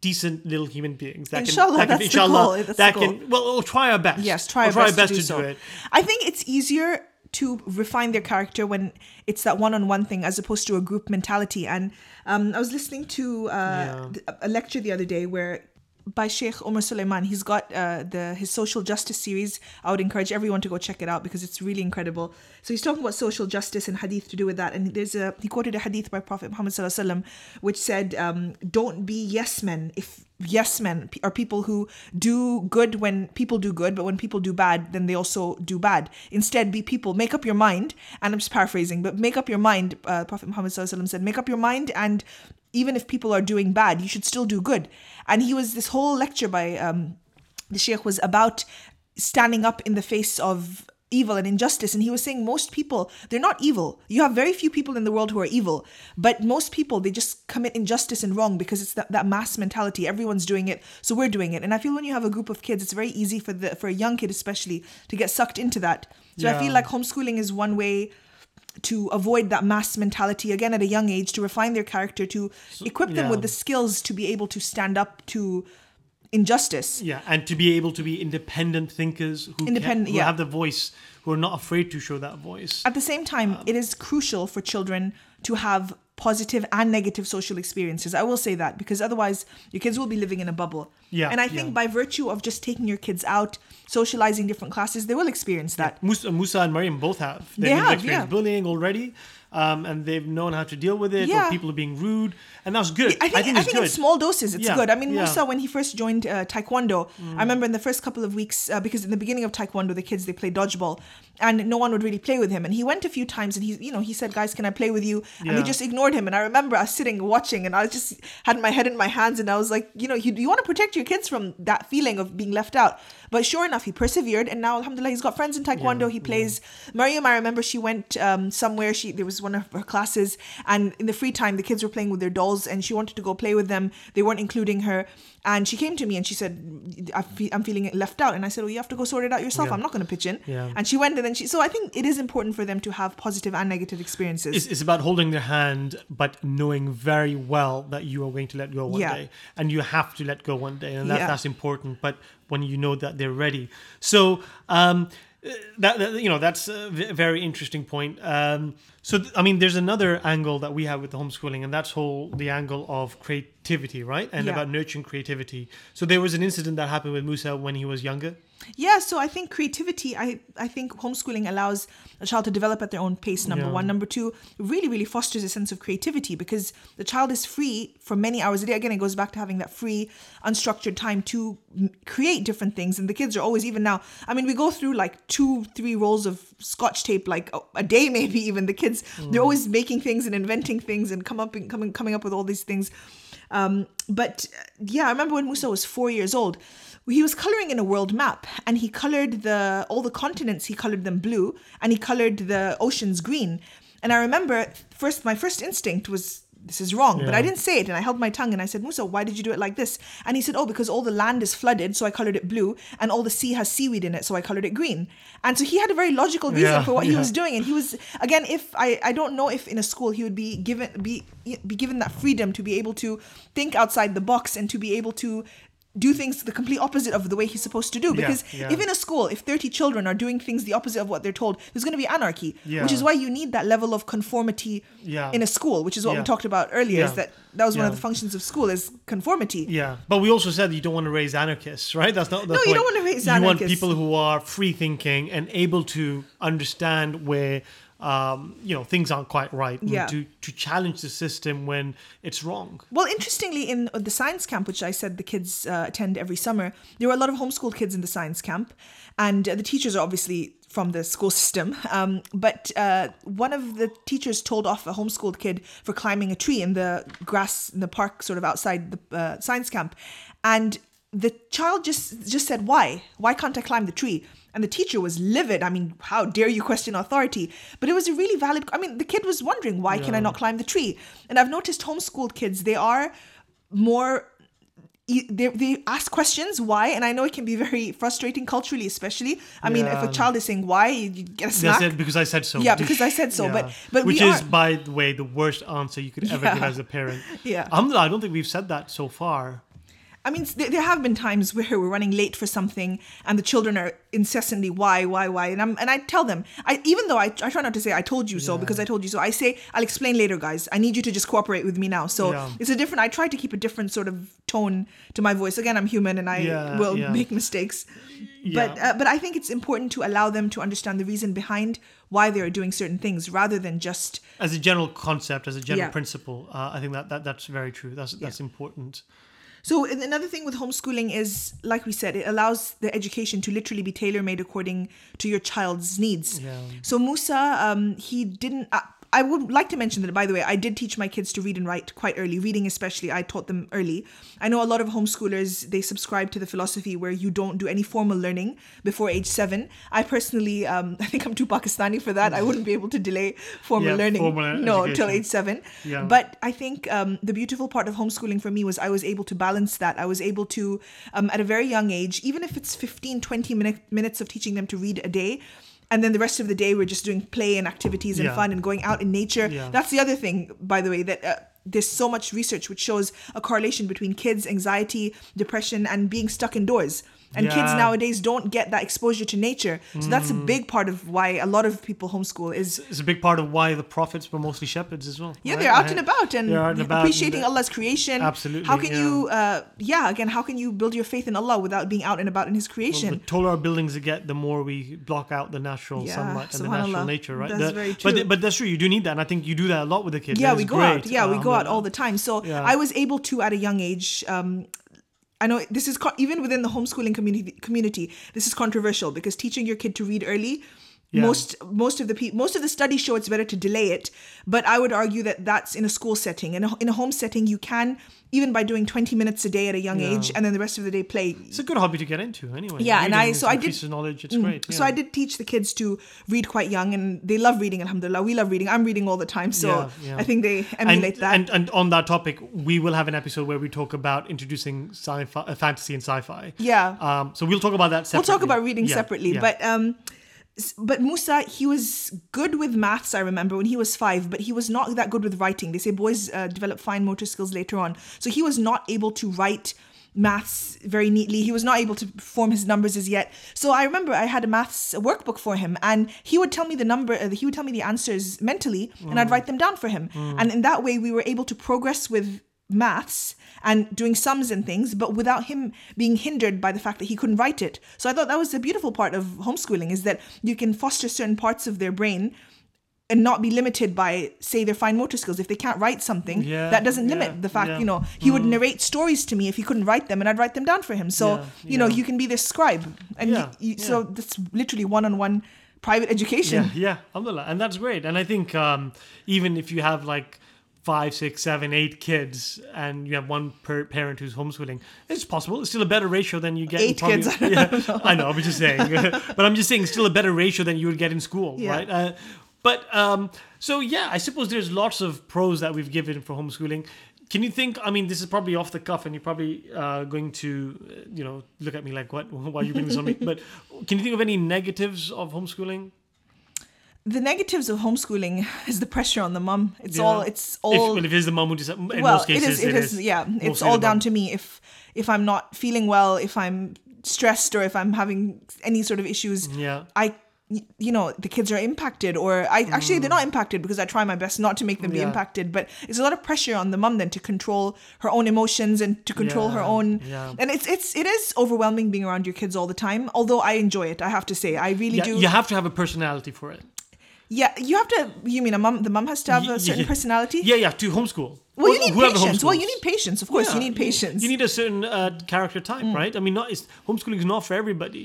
decent little human beings that Inshallah, can, that can, that's the goal, that's the that can well, we'll try our best. Yes, try we'll our try best, our best to, do, to so. do it. I think it's easier to refine their character when it's that one-on-one thing as opposed to a group mentality. And um, I was listening to uh, Yeah. a lecture the other day where by Sheikh Omar Suleiman, he's got uh, the his social justice series. I would encourage everyone to go check it out because it's really incredible. So he's talking about social justice and hadith to do with that. And there's a he quoted a hadith by Prophet Muhammad sallallahu which said, um, "Don't be yes men. If yes men are people who do good when people do good, but when people do bad, then they also do bad. Instead, be people. Make up your mind." And I'm just paraphrasing, but make up your mind. Uh, Prophet Muhammad sallallahu said, "Make up your mind and." even if people are doing bad, you should still do good. And he was this whole lecture by um, the sheikh was about standing up in the face of evil and injustice. And he was saying most people, they're not evil. You have very few people in the world who are evil, but most people, they just commit injustice and wrong because it's that, that mass mentality. Everyone's doing it, so we're doing it. And I feel when you have a group of kids, it's very easy for the for a young kid especially to get sucked into that. So I feel like homeschooling is one way to avoid that mass mentality again at a young age to refine their character to equip them with the skills to be able to stand up to injustice. Yeah, and to be able to be independent thinkers who, can- Independent, who yeah. have the voice, who are not afraid to show that voice. At the same time, um, it is crucial for children to have positive and negative social experiences. I will say that because otherwise your kids will be living in a bubble. Yeah, And I think yeah. by virtue of just taking your kids out, socializing different classes, they will experience that. Musa, Musa and Mariam both have. They've They have, experienced yeah. bullying already, um, and they've known how to deal with it. Yeah. Or people are being rude, and that's good. I think, I think, it's good. in small doses it's Yeah, good. I mean, yeah. Mm. Musa when he first joined uh, Taekwondo, I remember in the first couple of weeks uh, because in the beginning of Taekwondo the kids they play dodgeball, and no one would really play with him. And he went a few times, and he you know he said, "Guys, can I play with you?" And they just ignored him. And I remember us sitting watching, and I just had my head in my hands, and I was like, you know, you, you want to protect your kids from that feeling of being left out. But sure enough, he persevered, and now Alhamdulillah, he's got friends in Taekwondo. Yeah, he plays. Mariam, I remember she went um, somewhere. She there was one of her classes, and in the free time, the kids were playing with their dolls, and she wanted to go play with them. They weren't including her, and she came to me and she said, "I'm feeling left out," and I said, "Well, you have to go sort it out yourself. Yeah. I'm not going to pitch in." Yeah. And she went, and then she. So I think it is important for them to have positive and negative experiences. It's, it's about holding their hand, but knowing very well that you are going to let go one Yeah. day, and you have to let go one day, and that, Yeah. that's important. But when you know that they're ready, so um, that, that you know that's a very interesting point. Um, so th- I mean, there's another angle that we have with the homeschooling, and that's whole the angle of creativity, right, and Yeah. about nurturing creativity. So there was an incident that happened with Musa when he was younger. Yeah, so I think creativity, I, I think homeschooling allows a child to develop at their own pace, number Yeah. one. Number two, really, really fosters a sense of creativity because the child is free for many hours a day. Again, it goes back to having that free, unstructured time to m- create different things. And the kids are always, even now, I mean, we go through like two, three rolls of scotch tape, like a, a day, maybe even. The kids, they're mm. always making things and inventing things and come up and coming, coming up with all these things. Um, but uh, yeah, I remember when Musa was four years old, he was coloring in a world map and he colored the all the continents he colored them blue and he colored the oceans green. And i remember first my first instinct was this is wrong but i didn't say it and i held my tongue and i said musa why did you do it like this? And he said oh because all the land is flooded so i colored it blue and all the sea has seaweed in it so i colored it green. And so he had a very logical reason Yeah, for what he was doing and he was again if i i don't know if in a school he would be given be be given that freedom to be able to think outside the box and to be able to do things the complete opposite of the way he's supposed to do because yeah. if in a school if 30 children are doing things the opposite of what they're told there's going to be anarchy which is why you need that level of conformity Yeah. in a school which is what we talked about earlier is that that was one of the functions of school is conformity Yeah, but we also said you don't want to raise anarchists, right? That's not the No, point. you don't want to raise anarchists. You want people who are free thinking and able to understand where um, you know things aren't quite right. Yeah. To to challenge the system when it's wrong. Well, interestingly, in the science camp, which I said the kids uh, attend every summer, there were a lot of homeschooled kids in the science camp, and uh, the teachers are obviously from the school system. Um, but uh, one of the teachers told off a homeschooled kid for climbing a tree in the grass in the park, sort of outside the uh, science camp, and the child just just said, "Why? Why can't I climb the tree?" And the teacher was livid. I mean, how dare you question authority? But it was a really valid. I mean, the kid was wondering, "Why can I not climb the tree?" And I've noticed homeschooled kids, they are more they, they ask questions why and i know it can be very frustrating culturally especially i mean if a child is saying why you get a smack because I said so. Yeah, because I said so, but- but which we is, are- by the way, the worst answer you could ever give as a parent. Yeah. Alhamdulillah, I don't think we've said that so far. I mean, there, there have been times where we're running late for something, and the children are incessantly why, why, why, and I'm and I tell them, I even though I, I try not to say I told you so because I told you so, I say I'll explain later, guys. I need you to just cooperate with me now. So Yeah. it's a different. I try to keep a different sort of tone to my voice. Again, I'm human and I Yeah, will yeah. make mistakes, but uh, but I think it's important to allow them to understand the reason behind why they are doing certain things rather than just As a general concept, as a general Yeah. principle, uh, I think that, that that's very true. That's that's important. So another thing with homeschooling is, like we said, it allows the education to literally be tailor made according to your child's needs. Yeah. So Musa, um, he didn't. Uh, I would like to mention that, by the way, I did teach my kids to read and write quite early. Reading, especially, I taught them early. I know a lot of homeschoolers they subscribe to the philosophy where you don't do any formal learning before age seven. I personally, um, I think I'm too Pakistani for that. I wouldn't be able to delay formal Yeah, learning. formal no, till age seven. Yeah. But I think um, the beautiful part of homeschooling for me was I was able to balance that. I was able to, um, at a very young age, even if it's 15, 20 minute, minutes of teaching them to read a day, and then the rest of the day we're just doing play and activities and Yeah. fun and going out in nature. Yeah. That's the other thing, by the way, that uh, there's so much research which shows a correlation between kids anxiety depression and being stuck indoors and kids nowadays don't get that exposure to nature so that's a big part of why a lot of people homeschool is It's a big part of why the prophets were mostly shepherds as well. yeah, right? they're out and about and out and about appreciating and, Allah's creation. Absolutely, How can yeah. you, uh, yeah, again, how can you build your faith in Allah without being out and about in His The creation? taller our buildings get, the more we block out the natural Yeah, sunlight and the natural nature, right? That's The- very But true. but that's true. You do need that, and I think you do that a lot with the kids. yeah, That we go great. out. Yeah, we Um, go out all the time. So Yeah. I was able to at a young age. Um, I know this is even within the homeschooling community. Community, this is controversial because teaching your kid to read early. Yeah. Most most of the pe- most of the studies show it's better to delay it, but I would argue that that's in a school setting. In a, in a home setting, you can even by doing twenty minutes a day at a young Yeah. age, and then the rest of the day play. It's a good hobby to get into, anyway. Yeah, and I- so I did- knowledge. It's great. So. I did teach the kids to read quite young, and they love reading. Alhamdulillah, we love reading. I'm reading all the time, so Yeah, yeah. I think they and, emulate that. And, and on that topic, we will have an episode where we talk about introducing sci-fi, uh, fantasy and sci-fi. yeah, Um, so we'll talk about that Separately. we'll talk about reading Yeah, separately. yeah. But um, but Musa, he was good with maths. I remember when he was five, but he was not that good with writing. They say boys uh, develop fine motor skills later on, so he was not able to write maths very neatly he was not able to form his numbers as yet so i remember i had a maths workbook for him and he would tell me the number uh, he would tell me the answers mentally and Mm. i'd write them down for him and in that way we were able to progress with maths and doing sums and things, but without him being hindered by the fact that he couldn't write it. So I thought that was the beautiful part of homeschooling is that you can foster certain parts of their brain and not be limited by say their fine motor skills if they can't write something Yeah, that doesn't limit yeah, the fact yeah. Mm. you know he would narrate stories to me if he couldn't write them and i'd write them down for him so you know you can be this scribe and you, you, so that's literally one-on-one private education Yeah, yeah, alhamdulillah. And that's great. And I think um, even if you have like five, six, seven, eight kids and you have one per parent who's homeschooling, it's possible. It's still a better ratio than you get Eight in probably, kids, I Yeah, I know, I'm just saying. but I'm just saying still a better ratio than you would get in school, Yeah. right? Uh, but um, so yeah, I suppose there's lots of pros that we've given for homeschooling. Can you think? I mean, this is probably off the cuff, and you're probably uh, going to, uh, you know, look at me like, "What? Why are you bringing this on me?" But can you think of any negatives of homeschooling? The negatives of homeschooling is the pressure on the mum it's Yeah. all it's If, all well, if it is the mum who decides, in well most cases, it is it is, yeah it's all down mum. to me if if i'm not feeling well if i'm stressed or if i'm having any sort of issues Yeah. i you know the kids are impacted or i actually they're not impacted because i try my best not to make them be Mm. Impacted but it's a lot of pressure on the mum then to control her own emotions and to control her own yeah. and it's it's it is overwhelming being around your kids all the time although i enjoy it i have to say i really Yeah, do you have to have a personality for it. Yeah you have to you mean a mum the mum has to have a certain yeah. personality Yeah, yeah, to homeschool. well you need whoever patience well you need patience of course Yeah, you need patience Mm. You need a certain uh, character type, right? I mean, not it's, homeschooling is not for everybody.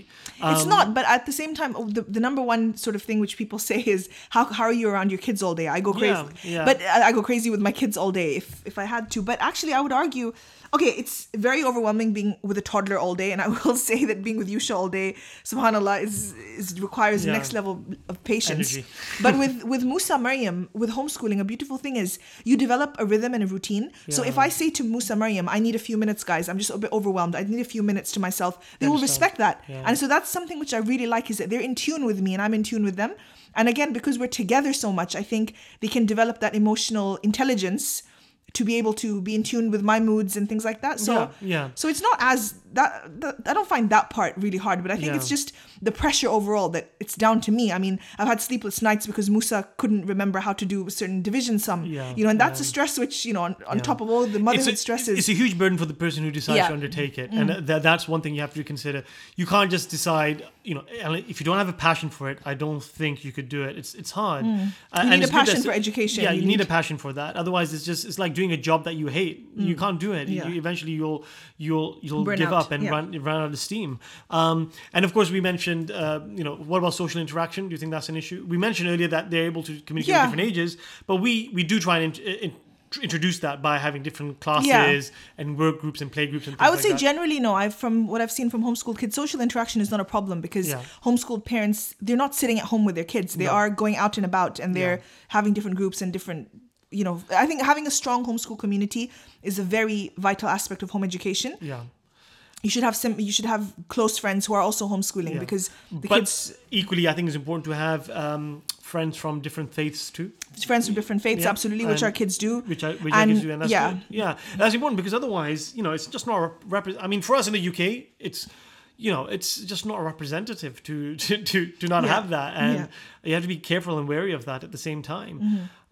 it's Um, not, but at the same time, the, the number one sort of thing which people say is how, how are you around your kids all day? I go crazy, Yeah, yeah. but I, I go crazy with my kids all day if if I had to. But actually, I would argue, okay, it's very overwhelming being with a toddler all day, and I will say that being with Yusha all day, Subhanallah, is is requires Yeah. next level of patience. But with with Musa Maryam, with homeschooling, a beautiful thing is you develop a rhythm and a routine. So if I say to Musa Maryam, I need a few minutes, guys, I'm just a bit overwhelmed. I need a few minutes to myself. They will respect that. Yeah. And so that's something which I really like is that they're in tune with me and I'm in tune with them. And again, because we're together so much, I think they can develop that emotional intelligence to be able to be in tune with my moods and things like that. So Yeah, yeah. So it's not as that, that I don't find that part really hard, but I think it's just the pressure overall that it's down to me. I mean, I've had sleepless nights because Musa couldn't remember how to do a certain division sum. Yeah, You know, and that's yeah. a stress which, you know, on, on Yeah. top of all the motherhood it's a, stresses. It's a huge burden for the person who decides Yeah. Mm. to undertake it, and that, that's one thing you have to consider. You can't just decide, you know, and if you don't have a passion for it, I don't think you could do it. It's it's hard. Uh, Mm. You and need a passion for education. Yeah, You you, need, need- a passion for that. Otherwise, it's just it's like doing a job that you hate. You can't do it. Mm. Yeah. You, eventually, you'll you'll you'll Burn give out, up and yeah. run run out of steam. Um, and of course, we mentioned, uh, you know, what about social interaction? Do you think that's an issue? We mentioned earlier that they're able to communicate Yeah. at different ages, but we we do try and. In, in, introduce that by having different classes and work groups and play groups and things I would like say that. generally no. I've from what I've seen from homeschooled kids, social interaction is not a problem because Yeah. homeschooled parents they're not sitting at home with their kids. They No. are going out and about and they're Yeah. having different groups and different. You know, I think having a strong homeschool community is a very vital aspect of home education. yeah You should have some. You should have close friends who are also homeschooling Yeah. because the but kids. equally i think it's important to have um, friends from different faiths too, Friends from different faiths, Yeah, absolutely, which and- our kids do. which I which And, gives you, and that's yeah. good. Yeah, that's important because otherwise, you know, it's just not rep. I mean, for us in the UK, it's you know, it's just not representative to to to, to not Yeah. have that, and Yeah. Mm-hmm. you have to be careful and wary of that at the same time.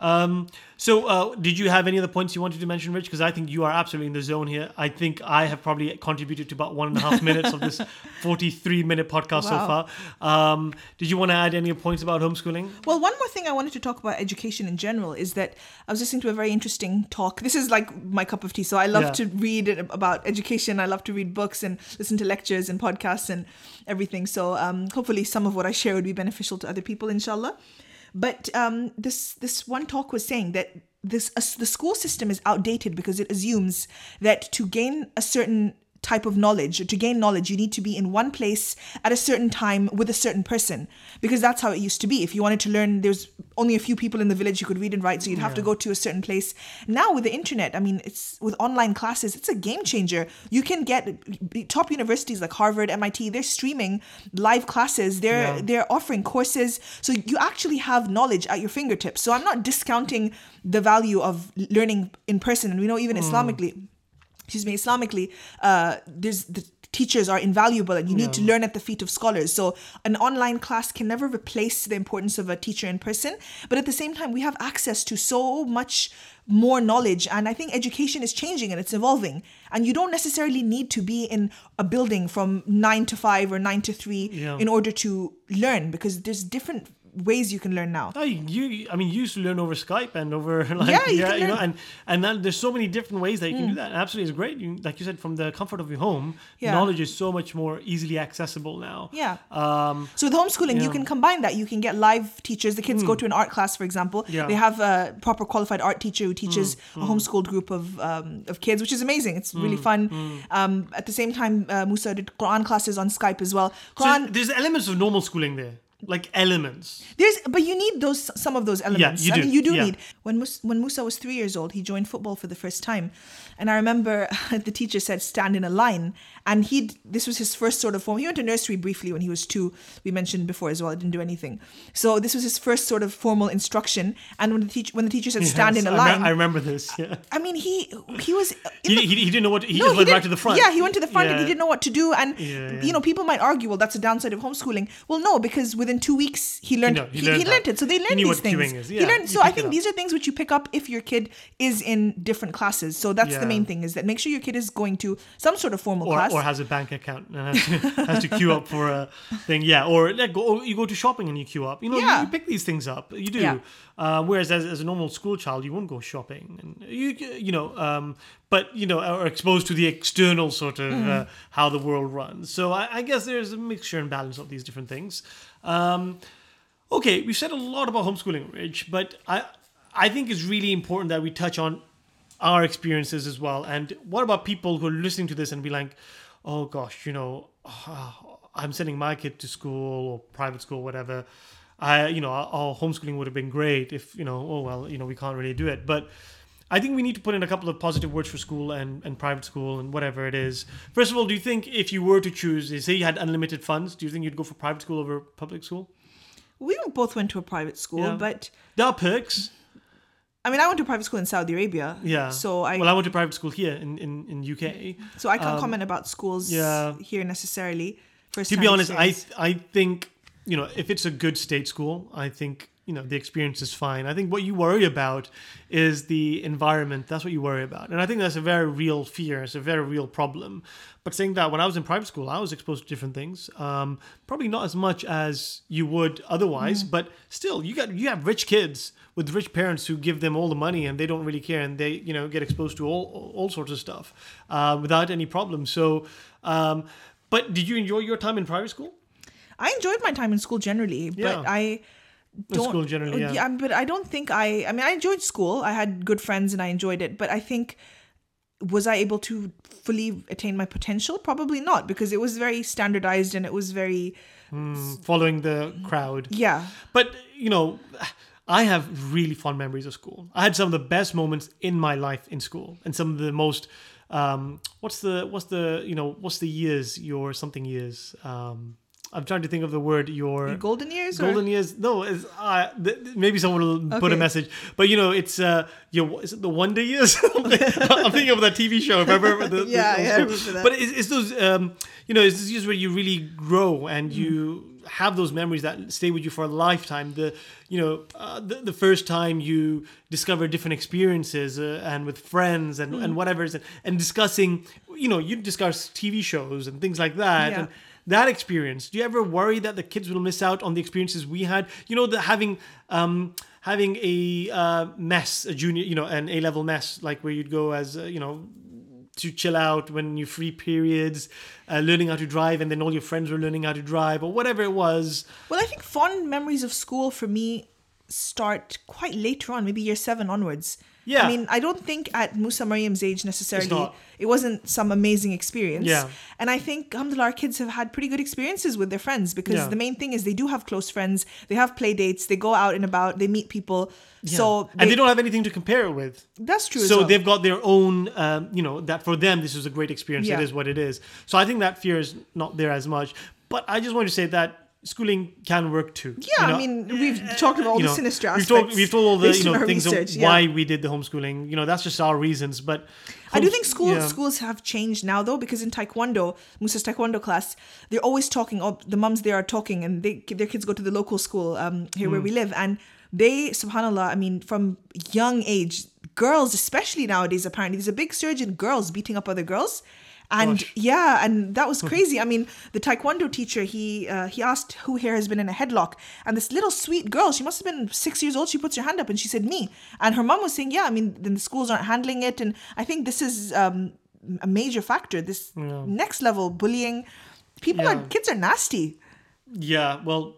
Um, so, uh, did you have any other points you wanted to mention, Rich? Because I think you are absolutely in the zone here. I think I have probably contributed to about one and a half minutes of this 43 minute podcast so far. Um, did you want to add any points about homeschooling? Well, one more thing I wanted to talk about education in general is that I was listening to a very interesting talk. This is like my cup of tea. So I love Yeah. to read about education. I love to read books and listen to lectures and podcasts and everything. So um, hopefully some of what I share would be beneficial to other people, inshallah. But um, this this one talk was saying that this uh, the school system is outdated because it assumes that to gain a certain type of knowledge to gain knowledge you need to be in one place at a certain time with a certain person because that's how it used to be. If you wanted to learn there's only a few people in the village who could read and write so you'd have to go to a certain place. Now with the internet i mean it's with online classes it's a game changer. You can get top universities like harvard mit they're streaming live classes. They're Yeah. they're offering courses so you actually have knowledge at your fingertips. So i'm not discounting the value of learning in person and we know even hmm. islamically excuse me islamically uh there's the teachers are invaluable and you need to learn at the feet of scholars. So an online class can never replace the importance of a teacher in person but at the same time we have access to so much more knowledge and i think education is changing and it's evolving. And you don't necessarily need to be in a building from 9 to 5 or 9 to 3 Yeah. in order to learn because there's different ways you can learn now Oh, you, I mean, you used to learn over Skype and over like Yeah, you can you know, and and then there's so many different ways that you can do that. And absolutely, it's great. You, like you said, from the comfort of your home, Yeah. knowledge is so much more easily accessible now. Yeah. Um, So with homeschooling, you Yeah. Hmm. can combine that. You can get live teachers. The kids go to an art class, for example. Yeah. Hmm. They have a proper qualified art teacher who teaches a homeschooled group of um, of kids, which is amazing. It's really fun. Hmm. Um, at the same time, uh, Musa did Quran classes on Skype as well. so there's elements of normal schooling there, like elements. there's but you need those some of those elements. you I do. mean, you do Yeah. need. When Mus- when Musa was three years old, he joined football for the first time, and I remember the teacher said stand in a line, and he this was his first sort of form. He went to nursery briefly when he was two. We mentioned before as well. I didn't do anything, so this was his first sort of formal instruction. And when the teacher when the teacher said stand Yes, in a line, I remember this. Yeah. I mean he he was He, the- he, he didn't know what he no, just went didn't- to the front. Yeah, he went to the front and he didn't know what to do. And Yeah, yeah. you know, people might argue, well, that's a downside of homeschooling. Well, no, because within two weeks he learned know- he learned he learned it. So they He learn knew these what things. He learned. So I think these are things which you pick up if your kid is in different classes. So that's Yeah. the main thing: is that make sure your kid is going to some sort of formal Or, class. Or has a bank account and has to, has to queue up for a thing, yeah. Or like or you go to shopping and you queue up. You know, you- Yeah. you, pick these things up. You do. Yeah. Uh, whereas as, as a normal school child, you won't go shopping, and you you know, um, but you know, are exposed to the external sort of Mm. uh, how the world runs. So I, I guess there's a mixture and balance of these different things. Um, okay, we've said a lot about homeschooling, Rich, but I I think it's really important that we touch on our experiences as well. And what about people who are listening to this and be like, oh gosh, you know, I'm sending my kid to school or private school, whatever. I, you know, our homeschooling would have been great if, you know, oh well, you know, we can't really do it. But I think we need to put in a couple of positive words for school and, and private school and whatever it is. First of all, do you think if you were to choose, say you had unlimited funds, do you think you'd go for private school over public school? we both went to a private school, Yeah. but There are perks. I mean, I went to private school in Saudi Arabia. Yeah. So I well, I went to private school here in in, in UK. so I can't comment about schools yeah. here necessarily. First to be honest, I experience. I think you know if it's a good state school, I think you know the experience is fine. I think what you worry about is the environment. That's what you worry about, and I think that's a very real fear. It's a very real problem. But saying that, when I was in private school, I was exposed to different things. Um, probably not as much as you would otherwise, but still, you got you have rich kids with rich parents who give them all the money and they don't really care, and they you know get exposed to all all sorts of stuff uh, without any problem. So. Um, but did you enjoy your time in private school? I enjoyed my time in school generally, but Yeah. I don't. school generally, yeah. but I don't think I. I mean, I enjoyed school. I had good friends and I enjoyed it. But I think was I able to fully attain my potential? Probably not, because it was very standardized and it was very following the crowd. yeah. But you know, I have really fond memories of school. I had some of the best moments in my life in school, and some of the most. Um, what's the what's the you know what's the years your something years? Um, I'm trying to think of the word your Golden years? or- golden years. No, it's uh, th- maybe someone will put a message, but you know, it's uh, your is it the Wonder Years? I'm thinking of that TV show. Remember? The, the Yeah, old yeah, I remember that. But it's, it's those, um, you know, it's those years where you really grow and Mm. you have those memories that stay with you for a lifetime. The, you know, uh, the, the first time you discover different experiences uh, and with friends and, Mm. and whatever, and, and discussing, you know, you discuss TV shows and things like that. Yeah. And, that experience do you ever worry that the kids will miss out on the experiences we had you know the having um having a uh, mess a junior you know an a level mess like where you'd go as uh, you know to chill out when you free periods uh, learning how to drive and then all your friends were learning how to drive or whatever it was Well, I think fond memories of school for me start quite later on, maybe year seven onwards. Yeah. I mean, I don't think at Musa Mariam's age necessarily it wasn't some amazing experience. Yeah. And I think alhamdulillah our kids have had pretty good experiences with their friends because Yeah. the main thing is they do have close friends, they have play dates, they go out and about, they meet people. So and they don't have anything to compare it with that's true. so well. they've got their own um, you know that for them this was a great experience Yeah. it is what it is so i think that fear is not there as much but i just wanted to say that schooling can work too yeah, you know? I mean, we've talked about all the know, sinister we've aspects. told, we've told all the you know things research, of yeah. why we did the homeschooling you know that's just our reasons but I do think school yeah. schools have changed now though because in Taekwondo, Musa's Taekwondo class, they're always talking. Oh, the mums there are talking, and they their kids go to the local school um, here Hmm. where we live, and they, Subhanallah, I mean, from young age, girls especially nowadays, apparently there's a big surge in girls beating up other girls. And Gosh. yeah, and that was crazy. I mean, the taekwondo teacher he uh, he asked who here has been in a headlock, and this little sweet girl, she must have been six years old. She puts her hand up and she said me, and her mom was saying, yeah, I mean, then the schools aren't handling it, and I think this is um, a major factor. This next level bullying, people are kids are nasty. yeah well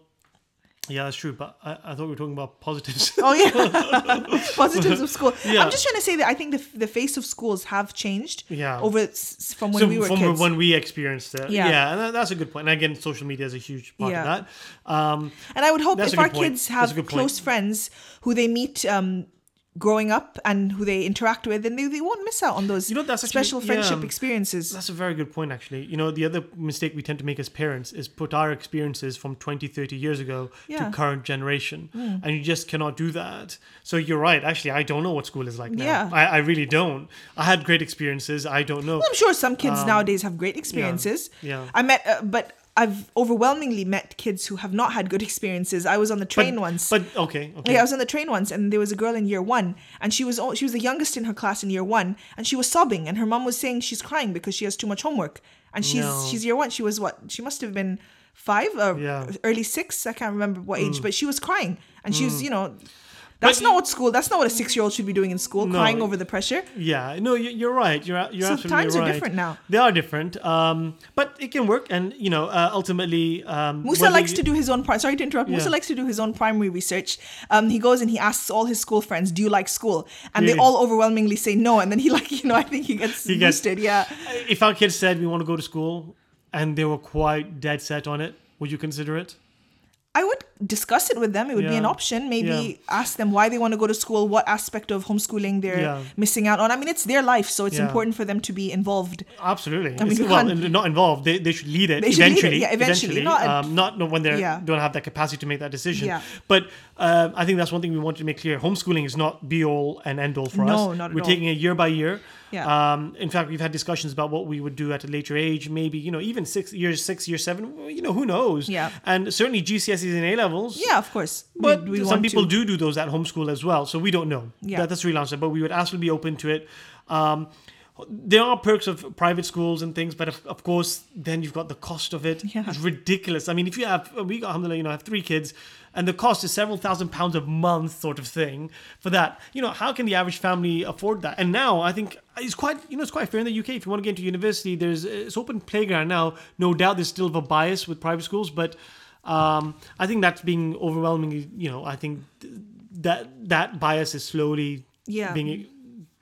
yeah that's true but i, I thought we were talking about positives Oh yeah, positives of school. Yeah. I'm just trying to say that I think the the face of schools have changed. Yeah. over s- from when so we were from kids. when we experienced it Yeah. yeah, and that- that's a good point. and again social media is a huge part Yeah. of that um And I would hope if our point. kids have close friends who they meet um, growing up and who they interact with, then they, they won't miss out on those You know, that's actually- special friendship yeah. experiences. That's a very good point, actually. You know, the other mistake we tend to make as parents is put our experiences from 20, 30 years ago Yeah. to current generation. And you just cannot do that. So you're right. Actually, I don't know what school is like now. Yeah. I, I really don't. I had great experiences. I don't know. I'm sure some kids nowadays have great experiences. Um, yeah. I met, uh, but I've overwhelmingly met kids who have not had good experiences. I was on the train but, once. But okay, okay. Yeah, I was on the train once, and there was a girl in year one, and she was she was the youngest in her class in year one, and she was sobbing, and her mom was saying she's crying because she has too much homework, and she's No. she's year one. She was what? She must have been five or Yeah. Mm. early six. I can't remember what age, but she was crying, and she was you know. But That's you- not what school. That's not what a six-year-old should be doing in school, No. crying over the pressure. Yeah, no, you- you're right. You're you're So absolutely times are different now. They are different, um, but it can work. And you know, uh, ultimately, um, Musa likes to do his own. Pri- Sorry to interrupt. Musa likes to do his own primary research. Um, he goes and he asks all his school friends, "Do you like school?" And they all overwhelmingly say no. And then he like you know I think he gets He gets- Yeah. If our kids said we want to go to school, and they were quite dead set on it, would you consider it? I would discuss it with them. It would be an option. Maybe Yeah. ask them why they want to go to school, what aspect of homeschooling they're Yeah. missing out on. I mean, it's their life, so it's Yeah. important for them to be involved. Absolutely. I mean, well, can't- involved. They, they should lead it They should lead it, eventually. yeah, eventually, not at- um, not not when they Yeah. don't have that capacity to make that decision. Yeah. But uh, I think that's one thing we want to make clear. Homeschooling is not be all and end all for us. No, not at We're all. taking it year by year. Yeah. Um, in fact, we've had discussions about what we would do at a later age. Maybe you know, even six years, six years, seven. You know, who knows? Yeah. And certainly GCSEs and A levels. Yeah, of course. But we some people to. do do those at homeschool as well, so we don't know. Yeah. That, that's the real answer. But we would absolutely be open to it. Um, there are perks of private schools and things, but of, of course, then you've got the cost of it. Yeah. It's ridiculous. I mean, if you have, we got, alhamdulillah, you know, I have three kids, and the cost is several thousand pounds a month, sort of thing, for that. You know, how can the average family afford that? And now, I think it's quite, you know, it's quite fair in the UK. If you want to get into university, there's it's open playground now. No doubt, there's still a bias with private schools, but um, I think that's being overwhelmingly, you know, I think th- that that bias is slowly Yeah. being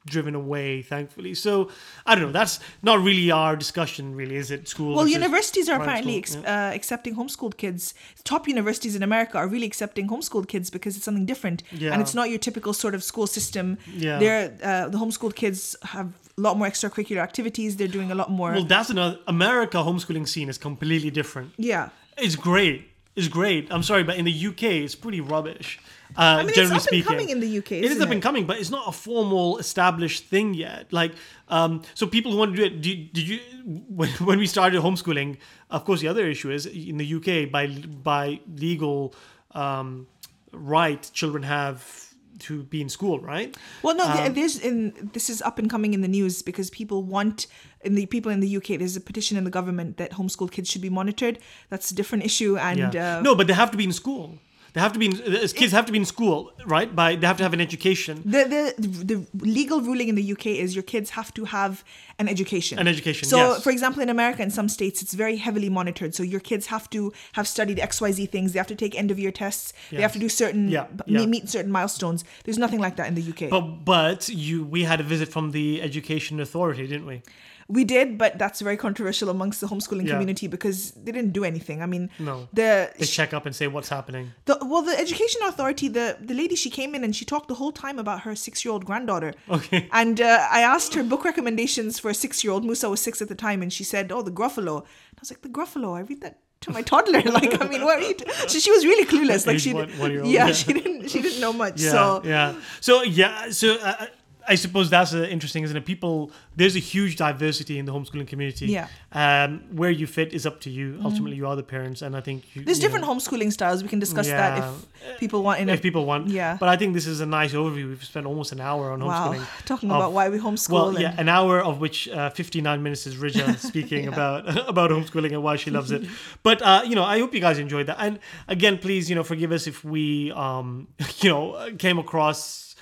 driven away, thankfully. So I don't know. That's not really our discussion, really, is it? School. Well, universities are apparently ex- uh, accepting homeschooled kids. Top universities in America are really accepting homeschooled kids because it's something different, Yeah. and it's not your typical sort of school system. Yeah. They're uh, the homeschooled kids have a lot more extracurricular activities. They're doing a lot more. Well, that's another. America homeschooling scene is completely different. yeah, It's great. It's great. I'm sorry, but in the UK, it's pretty rubbish. Uh, I mean, it's generally up speaking, and coming in the UK. it is up and coming, but it's not a formal established thing yet. Like, um, so people who want to do it, did, did you when, when we started homeschooling? Of course, the other issue is in the UK by by legal um, right, children have to be in school, right? Well, no, Um, th there's in this is up and coming in the news because people want in the people in the UK. There's a petition in the government that homeschool kids should be monitored. That's a different issue, and Yeah. uh, no, but they have to be in school. They have to be in, kids have to be in school, right? By they have to have an education. The, the the legal ruling in the UK is your kids have to have an education. An education, So, yes. for example, in America, in some states, it's very heavily monitored. So your kids have to have studied X Y Z things. They have to take end of year tests. They have to do certain Yeah, yeah. meet certain milestones. There's nothing like that in the UK. But but you we had a visit from the education authority, didn't we? We did, but that's very controversial amongst the homeschooling Yeah. community because they didn't do anything. I mean, No. the, They check up and say what's happening. the well, the education authority, the the lady, she came in and she talked the whole time about her six year old granddaughter. Okay. And uh, I asked her book recommendations for a six year old. Musa was six at the time, and she said, "Oh, the Gruffalo." And I was like, "The Gruffalo? I read that." To my toddler, like I mean, what? Are you t-? So she was really clueless. Like she, one- yeah, yeah. she didn't, she didn't know much. Yeah, so yeah. So yeah, so uh, I suppose that's uh, interesting, isn't it? People, there's a huge diversity in the homeschooling community. Yeah. Um, where you fit is up to you. Ultimately, you are the parents, and I think you, there's you different know, homeschooling styles. We can discuss Yeah. that if people want. In a, if people want. Yeah. But I think this is a nice overview. We've spent almost an hour on homeschooling. wow, talking of- about why we homeschool. Well, and, yeah, an hour of which uh, 59 minutes is Rija speaking about about homeschooling and why she loves it. But uh, you know, I hope you guys enjoyed that. And again, please, you know, forgive us if we, um, you know, came across.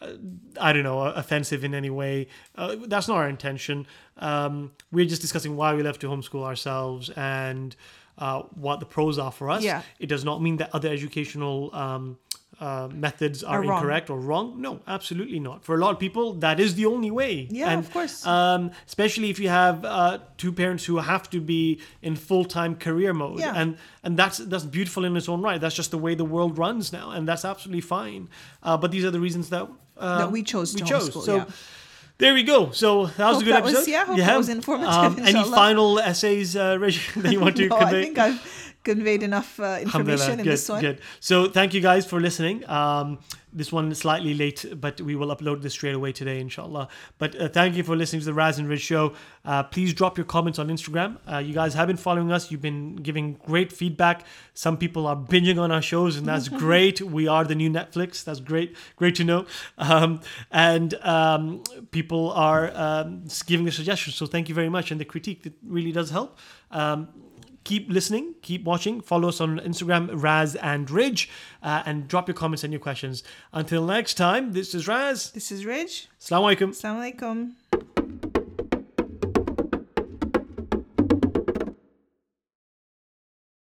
Uh, I don't know, offensive in any way. Uh, that's not our intention. Um, we're just discussing why we left to homeschool ourselves and uh, what the pros are for us. Yeah. It does not mean that other educational um, uh, methods are, Are incorrect or wrong. No, absolutely not. For a lot of people, that is the only way. Yeah, And, of course. Um, especially if you have uh, two parents who have to be in full time career mode, Yeah. and and that's that's beautiful in its own right. That's just the way the world runs now, and that's absolutely fine. Uh, but these are the reasons that uh, That we chose We chose. homeschool, So. yeah. There we go. So that was Hope a good that was- episode. yeah, hope that was informative, Um, any final essays, uh, Reg, that you want to no, I convey? think I've conveyed enough uh, information in good, this one. Good. So thank you guys for listening. Um, this one is slightly late, but we will upload this straight away today, inshallah. But uh, thank you for listening to the Raz and Ridge show. Uh, please drop your comments on Instagram. Uh, you guys have been following us. You've been giving great feedback. Some people are binging on our shows, and that's great. We are the new Netflix. That's great. Great to know. Um, and um, people are um, giving the suggestions. So thank you very much. And the critique that really does help. Um, keep listening, keep watching. Follow us on Instagram, Raz and Ridge, uh, and drop your comments and your questions. Until next time, this is Raz. This is Ridge. Assalamu alaikum. Assalamu alaikum.